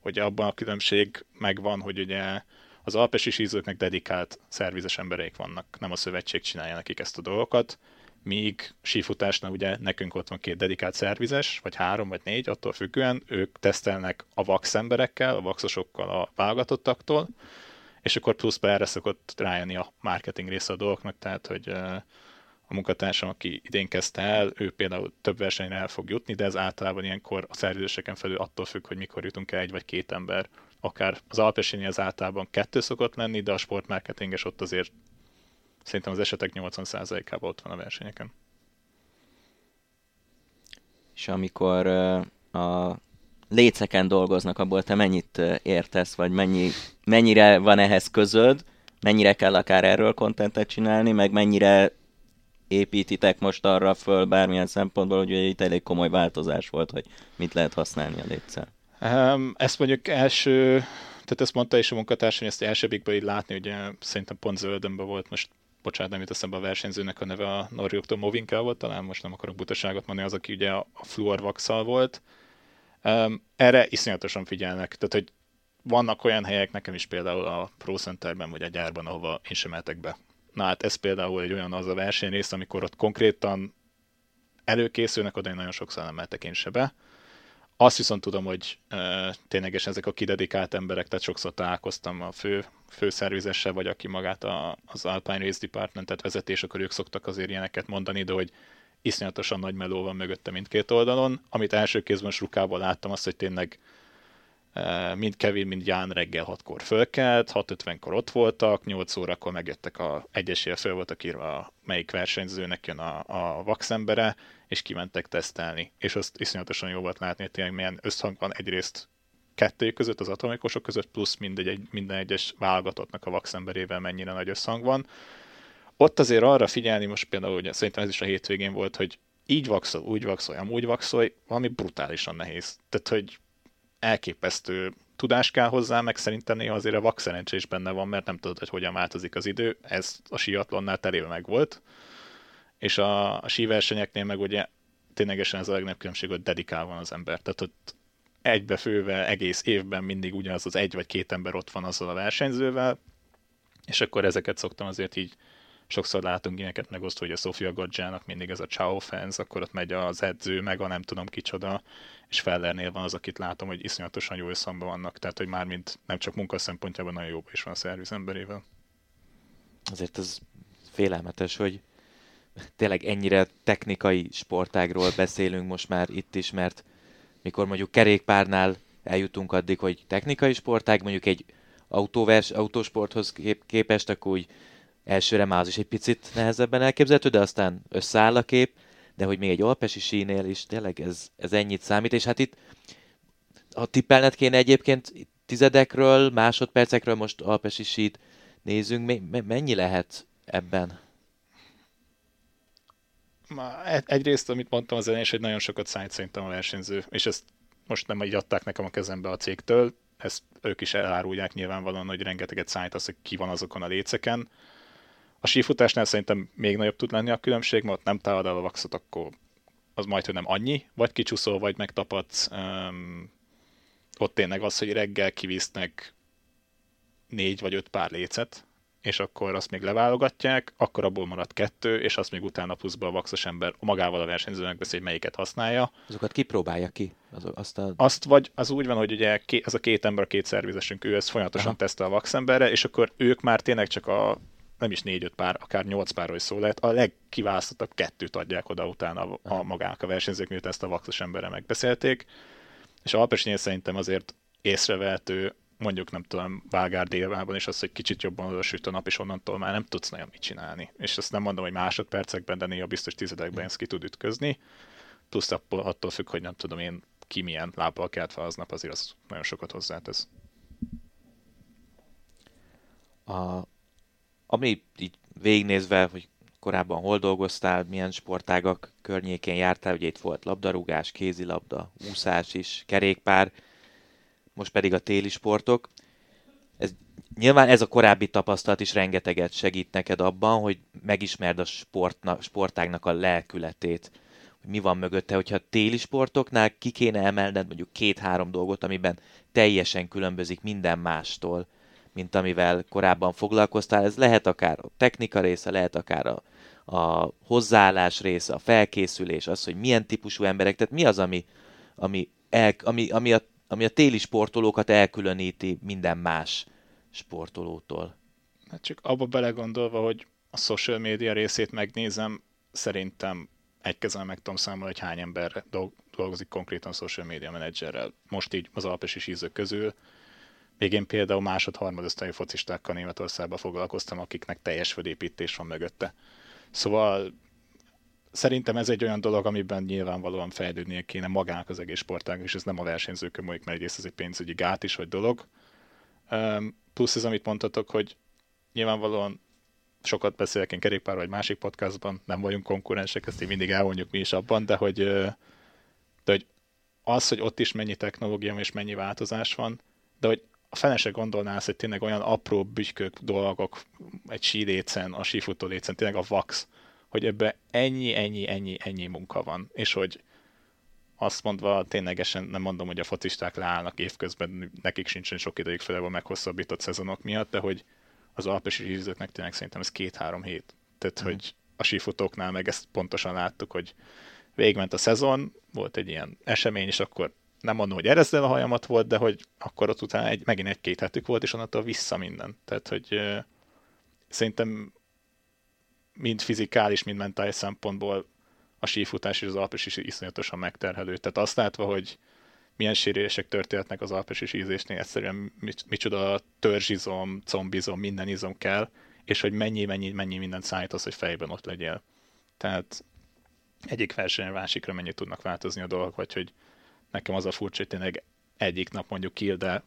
hogy abban a különbség megvan, hogy ugye az alpesi sízőknek dedikált szervizes embereik vannak, nem a szövetség csinálja nekik ezt a dolgokat, míg sífutásnál ugye nekünk ott van két dedikált szervizes, vagy három, vagy négy, attól függően ők tesztelnek a vax emberekkel, a vaxosokkal, a válogatottaktól, és akkor plusz erre szokott rájönni a marketing része a dolgoknak, tehát hogy a munkatársam, aki idén kezdte el, ő például több versenyre el fog jutni, de ez általában ilyenkor a szerződéseken felül attól függ, hogy mikor jutunk el egy vagy két ember akár az Alpesini az általában kettő szokott lenni, de a sportmarketinges ott azért szerintem az esetek 80%-ában ott van a versenyeken. És amikor a léceken dolgoznak, abból te mennyit értesz, vagy mennyi, mennyire van ehhez közöd, mennyire kell akár erről kontentet csinálni, meg mennyire építitek most arra föl bármilyen szempontból, hogy itt elég komoly változás volt, hogy mit lehet használni a létszer. Ezt mondjuk első, tehát ezt mondta is a munkatárs, hogy ezt elsőbbikben így látni, ugye szerintem pont zöldönben volt, most bocsánat, nem jut eszembe a versenyzőnek a neve, a Norjuktól Movinka volt talán, most nem akarok butaságot mondani, az, aki ugye a fluorvaxal volt. Erre iszonyatosan figyelnek, tehát hogy vannak olyan helyek, nekem is például a Pro Centerben vagy a gyárban, ahova én sem mehetek be. Na hát ez például egy olyan az a versenyrész, amikor ott konkrétan előkészülnek, oda én nagyon sokszor nem mehetek én se be azt viszont tudom, hogy e, ténylegesen ezek a kidedikált emberek, tehát sokszor találkoztam a fő, főszervizessel, vagy aki magát a, az Alpine Race Departmentet vezetés, akkor ők szoktak azért ilyeneket mondani, de hogy iszonyatosan nagy meló van mögötte mindkét oldalon. Amit első kézben Srukában láttam, azt, hogy tényleg mind Kevin, mind Ján reggel 6-kor fölkelt, 6.50-kor ott voltak, 8 órakor megjöttek a egyesére föl voltak írva, melyik versenyzőnek jön a, a vax embere, és kimentek tesztelni. És azt iszonyatosan jó volt látni, hogy tényleg milyen összhang van egyrészt kettő között, az atomikosok között, plusz mindegy, egy, minden egyes válogatottnak a vax emberével mennyire nagy összhang van. Ott azért arra figyelni, most például, ugye, szerintem ez is a hétvégén volt, hogy így vaxol, úgy vaxolj, amúgy vaxolj, valami brutálisan nehéz. Tehát, hogy elképesztő tudás kell hozzá, meg szerintem néha azért a vakszerencsé is benne van, mert nem tudod, hogy hogyan változik az idő. Ez a siatlonnál teléve meg volt. És a, a síversenyeknél meg ugye ténylegesen ez a legnagyobb különbség, hogy dedikál van az ember. Tehát ott egybefőve egész évben mindig ugyanaz az egy vagy két ember ott van azzal a versenyzővel, és akkor ezeket szoktam azért így sokszor látunk ilyeneket megosztva, hogy a Sofia Godzsának mindig ez a ciao fans, akkor ott megy az edző, meg a nem tudom kicsoda, és Fellernél van az, akit látom, hogy iszonyatosan jó összhangban vannak, tehát hogy már mint nem csak munka szempontjában nagyon jó is van a szerviz emberével. Azért ez félelmetes, hogy tényleg ennyire technikai sportágról beszélünk most már itt is, mert mikor mondjuk kerékpárnál eljutunk addig, hogy technikai sportág, mondjuk egy autóvers, autósporthoz kép, képest, akkor úgy elsőre már az is egy picit nehezebben elképzelhető, de aztán összeáll a kép, de hogy még egy alpesi sínél is tényleg ez, ez ennyit számít, és hát itt ha tippelnet kéne egyébként tizedekről, másodpercekről most alpesi sít nézünk, mennyi lehet ebben? Egyrészt, amit mondtam az elején, hogy nagyon sokat szállít szerintem a versenyző, és ezt most nem így adták nekem a kezembe a cégtől, ezt ők is elárulják nyilvánvalóan, hogy rengeteget szállít az, hogy ki van azokon a léceken. A sífutásnál szerintem még nagyobb tud lenni a különbség, mert ott nem távod el a vaxot, akkor az majd, hogy nem annyi, vagy kicsúszol, vagy megtapadsz. Um, ott tényleg az, hogy reggel kivisznek négy vagy öt pár lécet, és akkor azt még leválogatják, akkor abból marad kettő, és azt még utána pluszba a vaxos ember magával a versenyzőnek beszél, hogy melyiket használja. Azokat kipróbálja ki? Az, azt, a... azt vagy, az úgy van, hogy ugye ez a két ember, két szervizesünk, ő ezt folyamatosan Aha. tesztel a vaxemberre, és akkor ők már tényleg csak a nem is négy-öt pár, akár nyolc párról is szó lehet, a legkiválasztottabb kettőt adják oda utána a, a magának a versenyzők, miután ezt a vaxos emberre megbeszélték. És Alpesnél szerintem azért észrevehető mondjuk nem tudom, Vágár délvában, és az, hogy kicsit jobban odasüt a nap, és onnantól már nem tudsz nagyon mit csinálni. És azt nem mondom, hogy másodpercekben, de néha biztos tizedekben ezt ki tud ütközni. Plusz attól függ, hogy nem tudom én ki milyen lábbal kelt fel aznap, azért az nagyon sokat hozzátesz. A, ami így végignézve, hogy korábban hol dolgoztál, milyen sportágak környékén jártál, ugye itt volt labdarúgás, kézilabda, úszás is, kerékpár, most pedig a téli sportok. Ez, nyilván ez a korábbi tapasztalat is rengeteget segít neked abban, hogy megismerd a sportna, sportágnak a lelkületét, hogy mi van mögötte, hogyha téli sportoknál ki kéne emelned mondjuk két-három dolgot, amiben teljesen különbözik minden mástól, mint amivel korábban foglalkoztál. Ez lehet akár a technika része, lehet akár a, a hozzáállás része, a felkészülés, az, hogy milyen típusú emberek, tehát mi az, ami, ami, el, ami, ami a ami a téli sportolókat elkülöníti minden más sportolótól. Hát csak abba belegondolva, hogy a social media részét megnézem, szerintem egy kezel meg tudom számolni, hogy hány ember dolgozik konkrétan social media menedzserrel. Most így az alpesi sízők közül. Még én például másod-harmadosztályú focistákkal Németországban foglalkoztam, akiknek teljes fölépítés van mögötte. Szóval szerintem ez egy olyan dolog, amiben nyilvánvalóan fejlődnie kéne magának az egész sportág, és ez nem a versenyzőkön múlik, mert egyrészt ez egy pénzügyi gát is, vagy dolog. Plusz ez, amit mondtatok, hogy nyilvánvalóan sokat beszélek én kerékpár vagy másik podcastban, nem vagyunk konkurensek, ezt így mindig elvonjuk mi is abban, de hogy, de hogy az, hogy ott is mennyi technológia és mennyi változás van, de hogy a fene se gondolnál, hogy tényleg olyan apró bütykök, dolgok, egy sílécen, a sífutó lécen, tényleg a vax, hogy ebbe ennyi, ennyi, ennyi, ennyi munka van, és hogy azt mondva ténylegesen nem mondom, hogy a focisták leállnak évközben, nekik sincsen sok ideig fele a meghosszabbított szezonok miatt, de hogy az alpesi hízőknek tényleg szerintem ez két-három hét. Tehát, mm. hogy a sífutóknál meg ezt pontosan láttuk, hogy végment a szezon, volt egy ilyen esemény, és akkor nem mondom, hogy erezzel a hajamat volt, de hogy akkor ott utána egy, megint egy-két hetük volt, és onnantól vissza minden. Tehát, hogy euh, szerintem mind fizikális, mind mentális szempontból a sífutás és az alpes is iszonyatosan megterhelő. Tehát azt látva, hogy milyen sérülések történhetnek az alpesi sízésnél, egyszerűen micsoda törzsizom, combizom, minden izom kell, és hogy mennyi, mennyi, mennyi mindent az, hogy fejben ott legyél. Tehát egyik versenyen másikra mennyit tudnak változni a dolgok, vagy hogy nekem az a furcsa, hogy tényleg egyik nap mondjuk kill,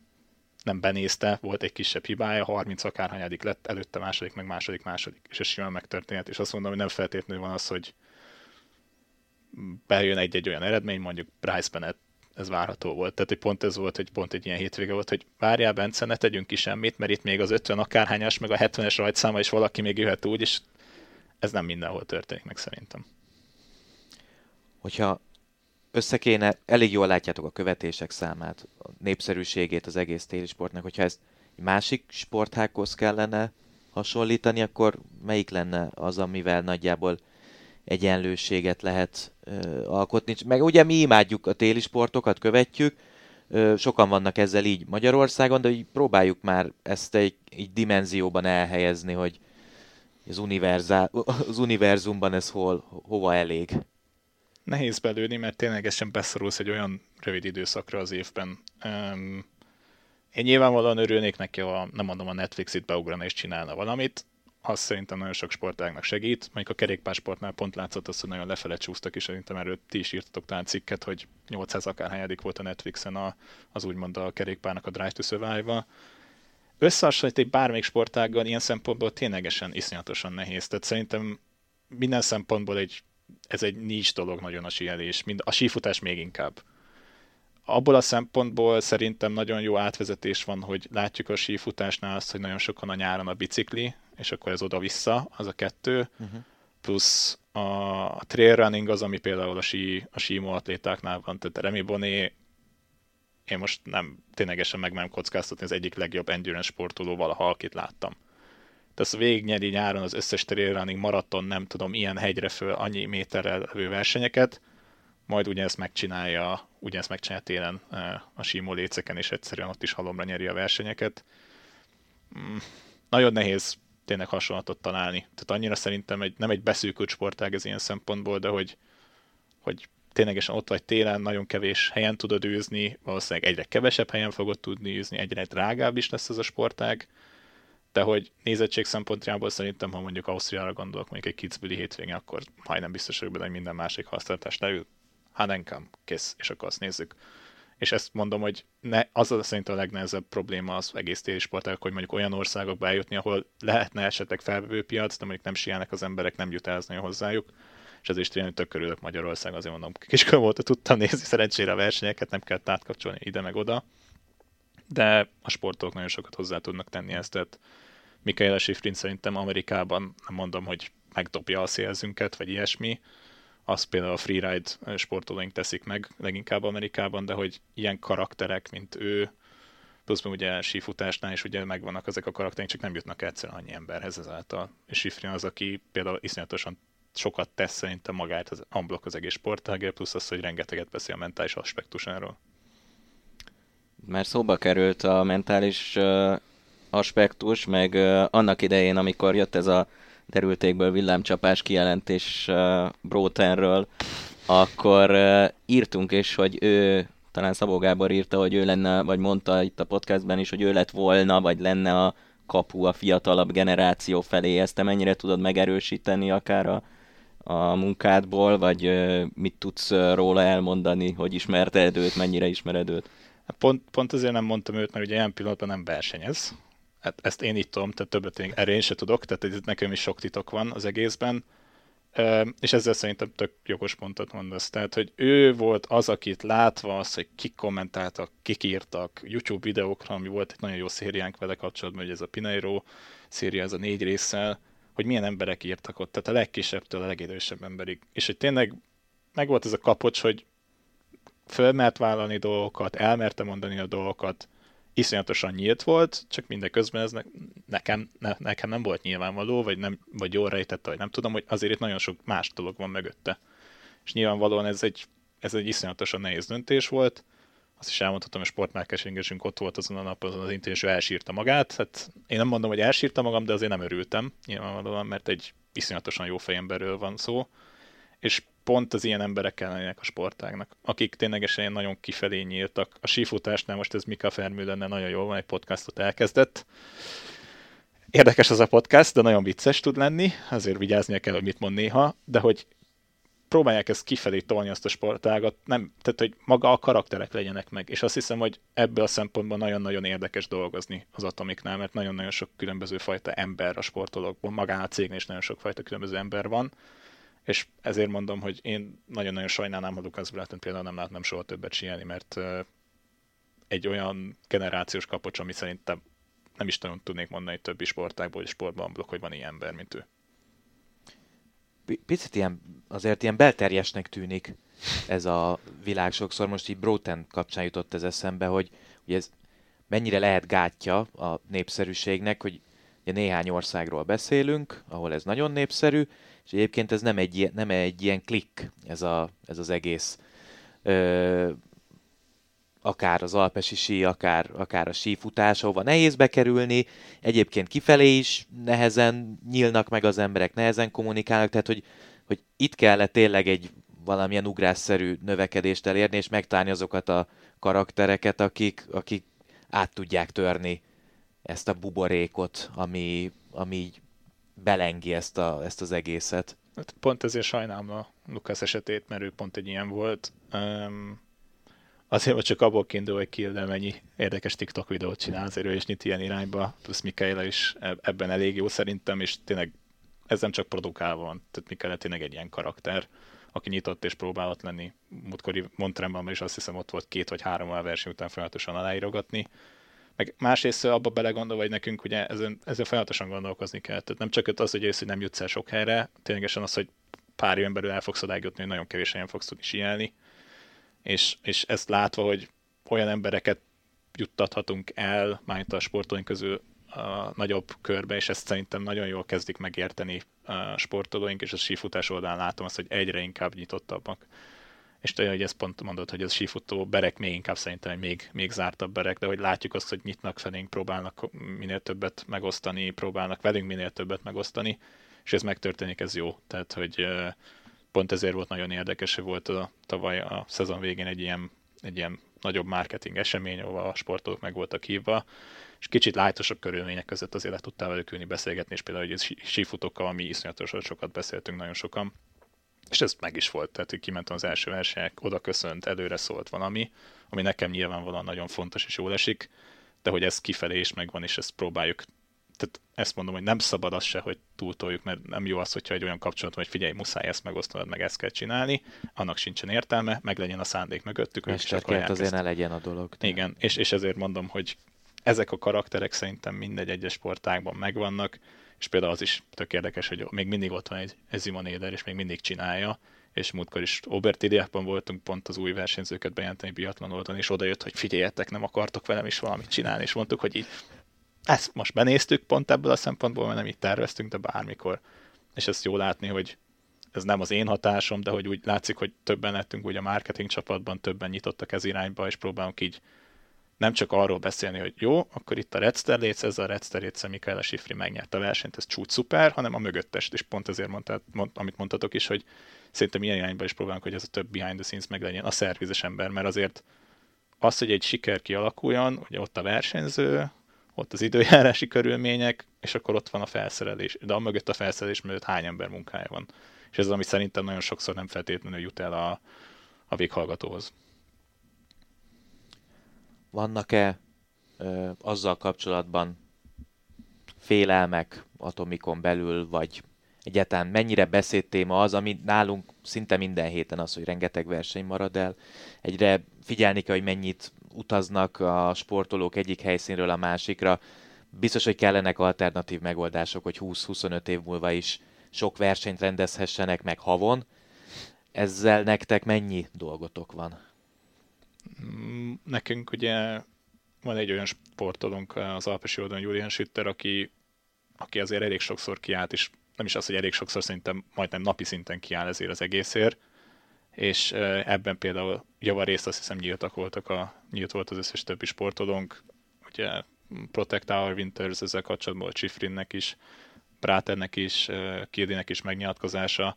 nem benézte, volt egy kisebb hibája, 30 akárhányadik lett, előtte második, meg második, második, és ez simán megtörténhet, és azt mondom, hogy nem feltétlenül van az, hogy bejön egy-egy olyan eredmény, mondjuk Bryce Bennett, ez várható volt. Tehát, hogy pont ez volt, hogy pont egy ilyen hétvége volt, hogy várjál, Bence, ne tegyünk ki semmit, mert itt még az 50 akárhányas, meg a 70-es rajtszáma, és valaki még jöhet úgy, és ez nem mindenhol történik meg szerintem. Hogyha össze kéne, elég jól látjátok a követések számát, a népszerűségét az egész téli sportnak, hogyha ezt másik sporthághoz kellene hasonlítani, akkor melyik lenne az, amivel nagyjából egyenlőséget lehet ö, alkotni. Meg ugye mi imádjuk a téli sportokat, követjük, ö, sokan vannak ezzel így Magyarországon, de így próbáljuk már ezt egy, egy dimenzióban elhelyezni, hogy az, univerzál, az univerzumban ez hol, hova elég nehéz belőni, mert ténylegesen beszorulsz egy olyan rövid időszakra az évben. Um, Én nyilvánvalóan örülnék neki, ha nem mondom a Netflix itt beugrana és csinálna valamit, az szerintem nagyon sok sportágnak segít. Mondjuk a kerékpársportnál pont látszott az, hogy nagyon lefele csúsztak, és szerintem erről ti is írtatok talán cikket, hogy 800 akár helyedik volt a Netflixen a, az úgymond a kerékpárnak a Drive to Survive-a. Összehasonlítani bármelyik sportággal ilyen szempontból ténylegesen iszonyatosan nehéz. Tehát szerintem minden szempontból egy, ez egy nincs dolog nagyon a síelés, mind, a sífutás még inkább abból a szempontból szerintem nagyon jó átvezetés van, hogy látjuk a sífutásnál azt, hogy nagyon sokan a nyáron a bicikli, és akkor ez oda-vissza, az a kettő, uh-huh. plusz a, a trail running az, ami például a, sí, a símó atlétáknál van, tehát Remy Boné én most nem ténylegesen meg nem kockáztatni az egyik legjobb endurance sportoló valaha, akit láttam. Tehát végignyeri nyáron az összes trail running maraton, nem tudom, ilyen hegyre föl annyi méterrel levő versenyeket, majd ugyanezt megcsinálja, ugyanezt megcsinálja télen a símó léceken, és egyszerűen ott is halomra nyeri a versenyeket. Mm, nagyon nehéz tényleg hasonlatot találni. Tehát annyira szerintem egy, nem egy beszűkült sportág ez ilyen szempontból, de hogy, hogy ténylegesen ott vagy télen, nagyon kevés helyen tudod űzni, valószínűleg egyre kevesebb helyen fogod tudni űzni, egyre drágább is lesz ez a sportág, de hogy nézettség szempontjából szerintem, ha mondjuk Ausztriára gondolok, mondjuk egy Kitzbüheli hétvégén, akkor majdnem biztos vagyok benne, hogy minden másik használatás leül. Hanenkam, kész, és akkor azt nézzük. És ezt mondom, hogy ne, az az szerintem a legnehezebb probléma az egész téli sportág, hogy mondjuk olyan országokba eljutni, ahol lehetne esetleg felvevő piac, de mondjuk nem sielnek az emberek, nem jut el nagyon hozzájuk és ezért is tényleg tök körülök Magyarország, azért mondom, kiskor volt, tudtam nézni szerencsére a versenyeket, nem kellett átkapcsolni ide meg oda, de a sportolók nagyon sokat hozzá tudnak tenni ezt, tehát Mikaela Schifrin szerintem Amerikában, nem mondom, hogy megdobja a szélzünket, vagy ilyesmi, azt például a freeride sportolóink teszik meg leginkább Amerikában, de hogy ilyen karakterek, mint ő, plusz ugye sífutásnál is ugye megvannak ezek a karakterek, csak nem jutnak egyszerűen annyi emberhez ezáltal. És Sifrin az, aki például iszonyatosan sokat tesz szerintem magát az unblock az egész sportágért, plusz az, hogy rengeteget beszél a mentális aspektusáról. Mert szóba került a mentális uh, aspektus, meg uh, annak idején, amikor jött ez a derültékből villámcsapás kijelentés uh, Brótenről, akkor uh, írtunk is, hogy ő, talán Szabó Gábor írta, hogy ő lenne, vagy mondta itt a podcastben is, hogy ő lett volna, vagy lenne a kapu a fiatalabb generáció felé. Ezt te mennyire tudod megerősíteni akár a, a munkádból, vagy uh, mit tudsz róla elmondani, hogy ismerted őt, mennyire ismered őt? Pont, pont azért nem mondtam őt, mert ugye ilyen pillanatban nem versenyez, hát ezt én itt tudom, tehát többet én, erre én se tudok, tehát itt nekem is sok titok van az egészben, és ezzel szerintem tök jogos pontot mondasz. Tehát, hogy ő volt az, akit látva az, hogy kik kommentáltak, kik írtak YouTube videókra, ami volt egy nagyon jó szériánk vele kapcsolatban, hogy ez a Pineiro széria, ez a négy résszel, hogy milyen emberek írtak ott, tehát a legkisebbtől a legidősebb emberig. És hogy tényleg meg volt ez a kapocs, hogy fölmert vállalni dolgokat, elmerte mondani a dolgokat, iszonyatosan nyílt volt, csak mindeközben ez ne, nekem, ne, nekem nem volt nyilvánvaló, vagy, nem, vagy jól rejtette, vagy nem tudom, hogy azért itt nagyon sok más dolog van mögötte. És nyilvánvalóan ez egy, ez egy iszonyatosan nehéz döntés volt. Azt is elmondhatom, a sportmarketingesünk ott volt azon a napon, azon az interjún, és ő elsírta magát. Hát én nem mondom, hogy elsírta magam, de azért nem örültem nyilvánvalóan, mert egy iszonyatosan jó fejemberről van szó. És pont az ilyen emberek kellenek a sportágnak, akik ténylegesen nagyon kifelé nyíltak. A sífutásnál most ez Mika Fermű lenne nagyon jó, van egy podcastot elkezdett. Érdekes az a podcast, de nagyon vicces tud lenni, azért vigyáznia kell, hogy mit mond néha, de hogy próbálják ezt kifelé tolni azt a sportágat, nem, tehát hogy maga a karakterek legyenek meg, és azt hiszem, hogy ebből a szempontból nagyon-nagyon érdekes dolgozni az Atomiknál, mert nagyon-nagyon sok különböző fajta ember a sportolókban, magán a cégnél is nagyon sok fajta különböző ember van, és ezért mondom, hogy én nagyon-nagyon sajnálnám, ha Lukasz Bratton például nem látnám soha többet sielni, mert egy olyan generációs kapocs, ami szerintem nem is nagyon tudnék mondani többi sportágból, hogy sportban blokk, hogy van ilyen ember, mint ő. Picit ilyen, azért ilyen belterjesnek tűnik ez a világ sokszor. Most így Broten kapcsán jutott ez eszembe, hogy hogy ez mennyire lehet gátja a népszerűségnek, hogy ugye néhány országról beszélünk, ahol ez nagyon népszerű, és egyébként ez nem egy, nem egy ilyen klik, ez, a, ez az egész. Ö, akár az alpesi sí, akár, akár a sífutás, ahova nehéz bekerülni, egyébként kifelé is nehezen nyílnak meg az emberek, nehezen kommunikálnak, tehát hogy, hogy itt kellett tényleg egy valamilyen ugrásszerű növekedést elérni, és megtalálni azokat a karaktereket, akik, akik át tudják törni ezt a buborékot, ami, ami így belengi ezt, a, ezt az egészet. Hát pont ezért sajnálom a Lukasz esetét, mert ő pont egy ilyen volt. Um, azért, hogy csak abból kiindul, hogy de mennyi érdekes TikTok videót csinál, azért ő is nyit ilyen irányba, plusz Mikaela is ebben elég jó szerintem, és tényleg ez nem csak produkálva van, tehát Mikaela tényleg egy ilyen karakter, aki nyitott és próbálott lenni. Múltkori Montremban is azt hiszem ott volt két vagy három a verseny után folyamatosan aláírogatni. Meg másrészt abba belegondolva, hogy nekünk ugye ezen, ezen folyamatosan gondolkozni kell. Tehát nem csak az, hogy ész, hogy nem jutsz el sok helyre, ténylegesen az, hogy pár éven belül el fogsz odáig jutni, hogy nagyon kevés helyen fogsz tudni síelni. És, és ezt látva, hogy olyan embereket juttathatunk el, majd a sportolóink közül a nagyobb körbe, és ezt szerintem nagyon jól kezdik megérteni a sportolóink, és a sífutás oldalán látom azt, hogy egyre inkább nyitottabbak. És tényleg, hogy ezt pont mondod, hogy ez sífutó berek még inkább szerintem még, még zártabb berek, de hogy látjuk azt, hogy nyitnak felénk, próbálnak minél többet megosztani, próbálnak velünk minél többet megosztani, és ez megtörténik, ez jó. Tehát, hogy pont ezért volt nagyon érdekes, hogy volt a, tavaly a szezon végén egy ilyen, egy ilyen nagyobb marketing esemény, ahol a sportolók meg voltak hívva, és kicsit lájtosabb körülmények között azért le tudtál velük ülni, beszélgetni, és például hogy sífutókkal, ami iszonyatosan sokat beszéltünk nagyon sokan, és ez meg is volt, tehát hogy kimentem az első versenyek, oda köszönt, előre szólt valami, ami nekem nyilvánvalóan nagyon fontos és jól esik, de hogy ez kifelé is megvan, és ezt próbáljuk tehát ezt mondom, hogy nem szabad az se, hogy túltoljuk, mert nem jó az, hogyha egy olyan kapcsolat, hogy figyelj, muszáj ezt megosztanod, meg ezt kell csinálni, annak sincsen értelme, meg legyen a szándék mögöttük. Mesterként azért ne legyen a dolog. De. Igen, és, és ezért mondom, hogy ezek a karakterek szerintem mindegy egyes sportágban megvannak, és például az is tök érdekes, hogy még mindig ott van egy, egy Simon Éder, és még mindig csinálja, és múltkor is Obertidiában voltunk pont az új versenyzőket bejelenteni biatlan oldalon, és oda jött, hogy figyeljetek, nem akartok velem is valamit csinálni, és mondtuk, hogy így ezt most benéztük pont ebből a szempontból, mert nem így terveztünk, de bármikor. És ezt jó látni, hogy ez nem az én hatásom, de hogy úgy látszik, hogy többen lettünk úgy a marketing csapatban, többen nyitottak ez irányba, és próbálunk így nem csak arról beszélni, hogy jó, akkor itt a Redster létsz, ez a Redster létsz, Mikael Sifri megnyerte a versenyt, ez csúcs szuper, hanem a mögöttest, és pont ezért mondtad, mond, amit mondtatok is, hogy szerintem ilyen irányba is próbálunk, hogy ez a több behind the scenes meg legyen, a szervizes ember, mert azért az, hogy egy siker kialakuljon, ugye ott a versenyző, ott az időjárási körülmények, és akkor ott van a felszerelés, de a mögött a felszerelés mögött hány ember munkája van. És ez az, ami szerintem nagyon sokszor nem feltétlenül jut el a, a véghallgatóhoz. Vannak-e ö, azzal kapcsolatban félelmek atomikon belül, vagy egyáltalán mennyire beszédtéma az, ami nálunk szinte minden héten az, hogy rengeteg verseny marad el. Egyre figyelni kell, hogy mennyit utaznak a sportolók egyik helyszínről a másikra. Biztos, hogy kellenek alternatív megoldások, hogy 20-25 év múlva is sok versenyt rendezhessenek meg havon. Ezzel nektek mennyi dolgotok van? Mm, nekünk ugye van egy olyan sportolónk az Alpesi oldalon, Julian Schütter, aki, aki azért elég sokszor kiállt, és nem is az, hogy elég sokszor szerintem majdnem napi szinten kiáll ezért az egészért, és ebben például javarészt azt hiszem nyíltak voltak a, nyílt volt az összes többi sportolónk, ugye Protect Our Winters ezzel kapcsolatban volt Chifrinnek is, Bráternek is, Kirdinek is megnyilatkozása,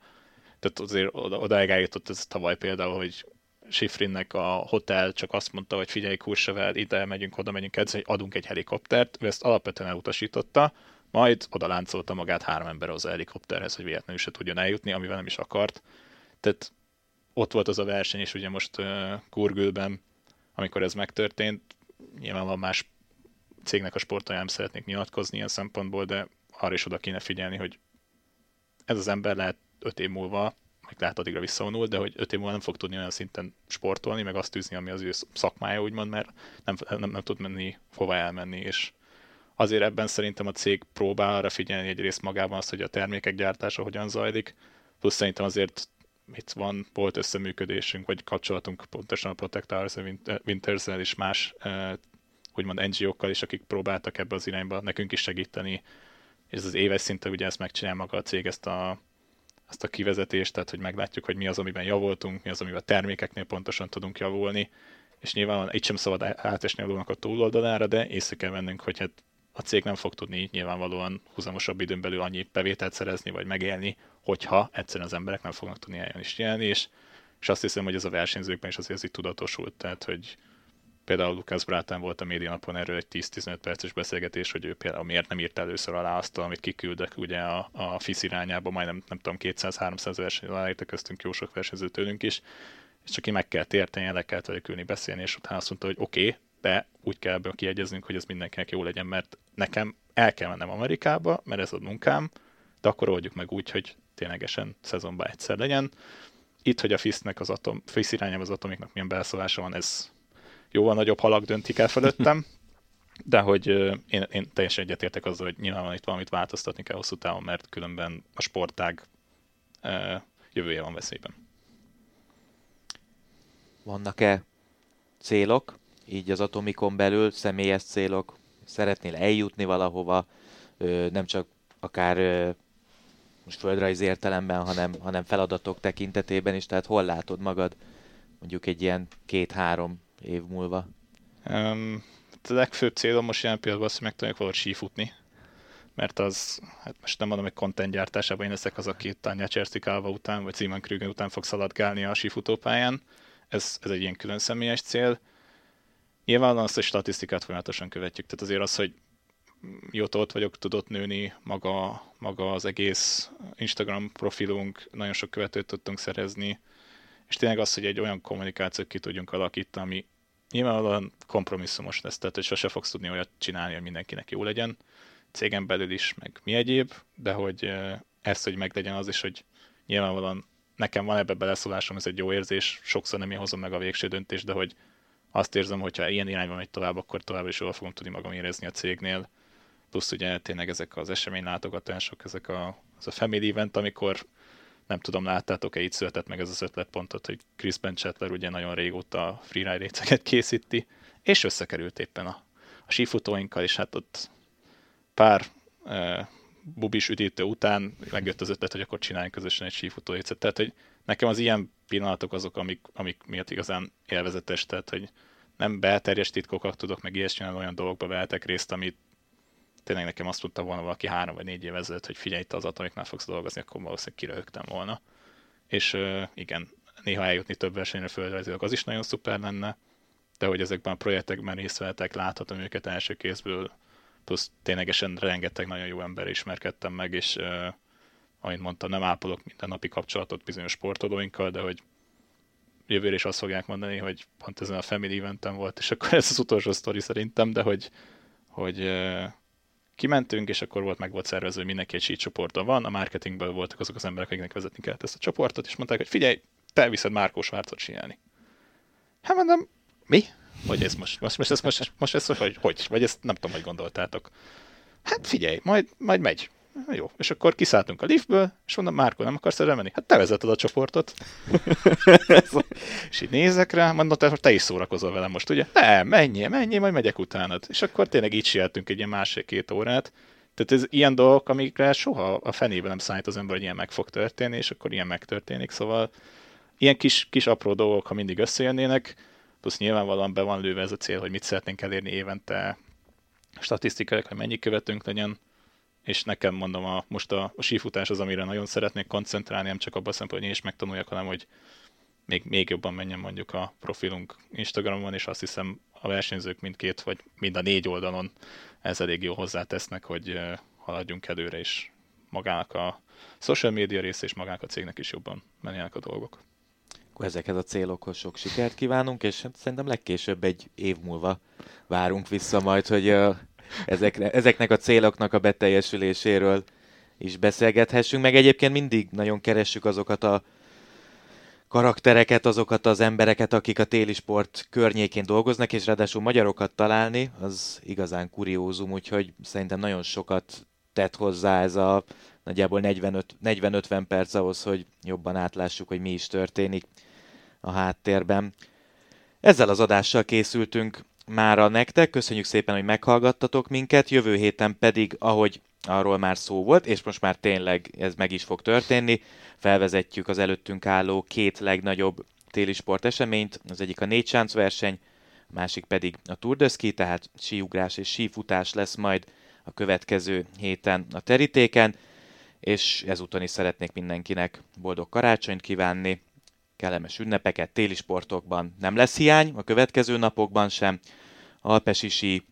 tehát azért oda, odáig ez tavaly például, hogy Sifrinnek a hotel csak azt mondta, hogy figyelj Kursevel, ide megyünk, oda megyünk, hogy adunk egy helikoptert, ő ezt alapvetően elutasította, majd oda láncolta magát három ember az helikopterhez, hogy véletlenül se tudjon eljutni, amivel nem is akart. Tehát ott volt az a verseny, és ugye most uh, Kurgülben, amikor ez megtörtént, nyilván van más cégnek a sportolja nem szeretnék nyilatkozni ilyen szempontból, de arra is oda kéne figyelni, hogy ez az ember lehet öt év múlva, meg lehet addigra visszavonul, de hogy öt év múlva nem fog tudni olyan szinten sportolni, meg azt tűzni, ami az ő szakmája, úgymond, mert nem, nem, nem tud menni, hova elmenni, és azért ebben szerintem a cég próbál arra figyelni egyrészt magában azt, hogy a termékek gyártása hogyan zajlik, plusz szerintem azért itt van, volt összeműködésünk, vagy kapcsolatunk pontosan a Protect Ours, winters és más úgymond NGO-kkal is, akik próbáltak ebbe az irányba nekünk is segíteni, és az éves szinten ugye ezt megcsinál maga a cég, ezt a, ezt a kivezetést, tehát hogy meglátjuk, hogy mi az, amiben javultunk, mi az, amivel a termékeknél pontosan tudunk javulni, és nyilván itt sem szabad átesni a a túloldalára, de észre kell vennünk, hogy hát a cég nem fog tudni nyilvánvalóan húzamosabb időn belül annyi bevételt szerezni, vagy megélni, hogyha egyszerűen az emberek nem fognak tudni eljönni is élni, és, és azt hiszem, hogy ez a versenyzőkben is azért így tudatosult, tehát hogy például Lukász Brátán volt a médianapon erről egy 10-15 perces beszélgetés, hogy ő például miért nem írt először alá azt, amit kiküldök ugye a, a FISZ irányába, majdnem nem tudom 200-300 verseny aláírta köztünk jó sok versenyző tőlünk is, és csak ki meg kell érteni, el kell velük ülni, beszélni, és utána azt mondta, hogy oké, okay, de úgy kell ebből kiegyeznünk, hogy ez mindenkinek jó legyen, mert nekem el kell mennem Amerikába, mert ez a munkám, de akkor oldjuk meg úgy, hogy ténylegesen szezonban egyszer legyen. Itt, hogy a FISZ-nek az atom, FISZ irányában az atomiknak milyen beleszólása van, ez jóval nagyobb halak döntik el fölöttem, de hogy én, én teljesen egyetértek azzal, hogy nyilván itt valamit változtatni kell hosszú távon, mert különben a sportág jövője van veszélyben. Vannak-e célok, így az Atomikon belül, személyes célok, szeretnél eljutni valahova, nem csak akár most földrajzi értelemben, hanem, hanem feladatok tekintetében is, tehát hol látod magad mondjuk egy ilyen két-három év múlva? Um, a legfőbb célom most ilyen pillanatban az, hogy meg tudjak valahogy sífutni. Mert az, hát most nem mondom, hogy content gyártásában én leszek az, aki Tanya Cserszikálva után, vagy Simon Krüger után fog szaladgálni a sífutópályán. Ez, ez egy ilyen külön személyes cél. Nyilvánvalóan azt, hogy statisztikát folyamatosan követjük. Tehát azért az, hogy mióta ott vagyok, tudott nőni maga, maga az egész Instagram profilunk, nagyon sok követőt tudtunk szerezni, és tényleg az, hogy egy olyan kommunikációt ki tudjunk alakítani, ami nyilvánvalóan kompromisszumos lesz, tehát hogy sose fogsz tudni olyat csinálni, hogy mindenkinek jó legyen, cégen belül is, meg mi egyéb, de hogy ez, hogy meglegyen az is, hogy nyilvánvalóan nekem van ebbe beleszólásom, ez egy jó érzés, sokszor nem én hozom meg a végső döntést, de hogy azt érzem, hogy ha ilyen irányba megy tovább, akkor tovább is jól fogom tudni magam érezni a cégnél. Plusz ugye tényleg ezek az esemény látogatások, ezek a, az a family event, amikor nem tudom, láttátok-e, itt született meg ez az ötletpontot, hogy Chris Benchettler ugye nagyon régóta a freeride réceket készíti, és összekerült éppen a, a sífutóinkkal, és hát ott pár e, bubis üdítő után megjött az ötlet, hogy akkor csináljunk közösen egy sífutó récet. Tehát, hogy nekem az ilyen pillanatok azok, amik, amik miatt igazán élvezetes, tehát, hogy nem belterjes titkokat tudok, meg ilyesmi olyan dolgokba vehetek részt, amit tényleg nekem azt mondta volna valaki három vagy négy év ezelőtt, hogy figyelj, te az atomiknál fogsz dolgozni, akkor valószínűleg kiröhögtem volna. És igen, néha eljutni több versenyre földrajzilag az is nagyon szuper lenne, de hogy ezekben a projektekben részt vettek, láthatom őket első kézből, plusz ténylegesen rengeteg nagyon jó ember ismerkedtem meg, és uh, ahogy mondtam, nem ápolok minden napi kapcsolatot bizonyos sportolóinkkal, de hogy jövőre is azt fogják mondani, hogy pont ezen a family eventen volt, és akkor ez az utolsó sztori szerintem, de hogy, hogy kimentünk, és akkor volt meg volt szervezve, hogy mindenki egy csoporton van, a marketingből voltak azok az emberek, akiknek vezetni kellett ezt a csoportot, és mondták, hogy figyelj, te viszed Márkó Svárcot csinálni. Hát mondom, mi? Vagy ez most, most, most, ez, most, most ez, hogy, hogy, vagy ezt nem tudom, hogy gondoltátok. Hát figyelj, majd, majd megy. Jó, és akkor kiszálltunk a liftből, és mondom, Márko, nem akarsz erre menni? Hát te vezeted a csoportot. és így nézek rá, mondom, te, te is szórakozol velem most, ugye? Nem, menjél, menjél, majd megyek utánad. És akkor tényleg így sieltünk egy ilyen másik-két órát. Tehát ez ilyen dolgok, amikre soha a fenében nem számít az ember, hogy ilyen meg fog történni, és akkor ilyen megtörténik. Szóval ilyen kis, kis apró dolgok, ha mindig összejönnének, plusz nyilvánvalóan be van lőve ez a cél, hogy mit szeretnénk elérni évente, statisztikák, hogy mennyi követünk legyen, és nekem mondom, a, most a, a sífutás az, amire nagyon szeretnék koncentrálni, nem csak abban a szempontból, hogy én is megtanuljak, hanem hogy még, még jobban menjen mondjuk a profilunk Instagramon, és azt hiszem a versenyzők mindkét, vagy mind a négy oldalon ez elég jó hozzátesznek, hogy haladjunk előre, és magának a social media része és magának a cégnek is jobban menjenek a dolgok. Akkor ezekhez a célokhoz sok sikert kívánunk, és hát szerintem legkésőbb egy év múlva várunk vissza majd, hogy ezekre, ezeknek a céloknak a beteljesüléséről is beszélgethessünk, meg egyébként mindig nagyon keressük azokat a karaktereket, azokat az embereket, akik a téli sport környékén dolgoznak, és ráadásul magyarokat találni, az igazán kuriózum, úgyhogy szerintem nagyon sokat tett hozzá ez a nagyjából 40-50 perc ahhoz, hogy jobban átlássuk, hogy mi is történik a háttérben. Ezzel az adással készültünk mára nektek. Köszönjük szépen, hogy meghallgattatok minket. Jövő héten pedig, ahogy arról már szó volt, és most már tényleg ez meg is fog történni, felvezetjük az előttünk álló két legnagyobb téli sport eseményt. Az egyik a négy verseny, a másik pedig a Tour de Ski, tehát síugrás és sífutás lesz majd a következő héten a terítéken, és ezúton is szeretnék mindenkinek boldog karácsonyt kívánni, kellemes ünnepeket téli sportokban nem lesz hiány, a következő napokban sem. Alpesisi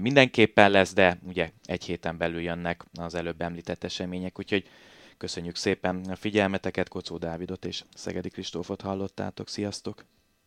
mindenképpen lesz, de ugye egy héten belül jönnek az előbb említett események, úgyhogy köszönjük szépen a figyelmeteket, Kocó Dávidot és Szegedi Kristófot hallottátok, sziasztok!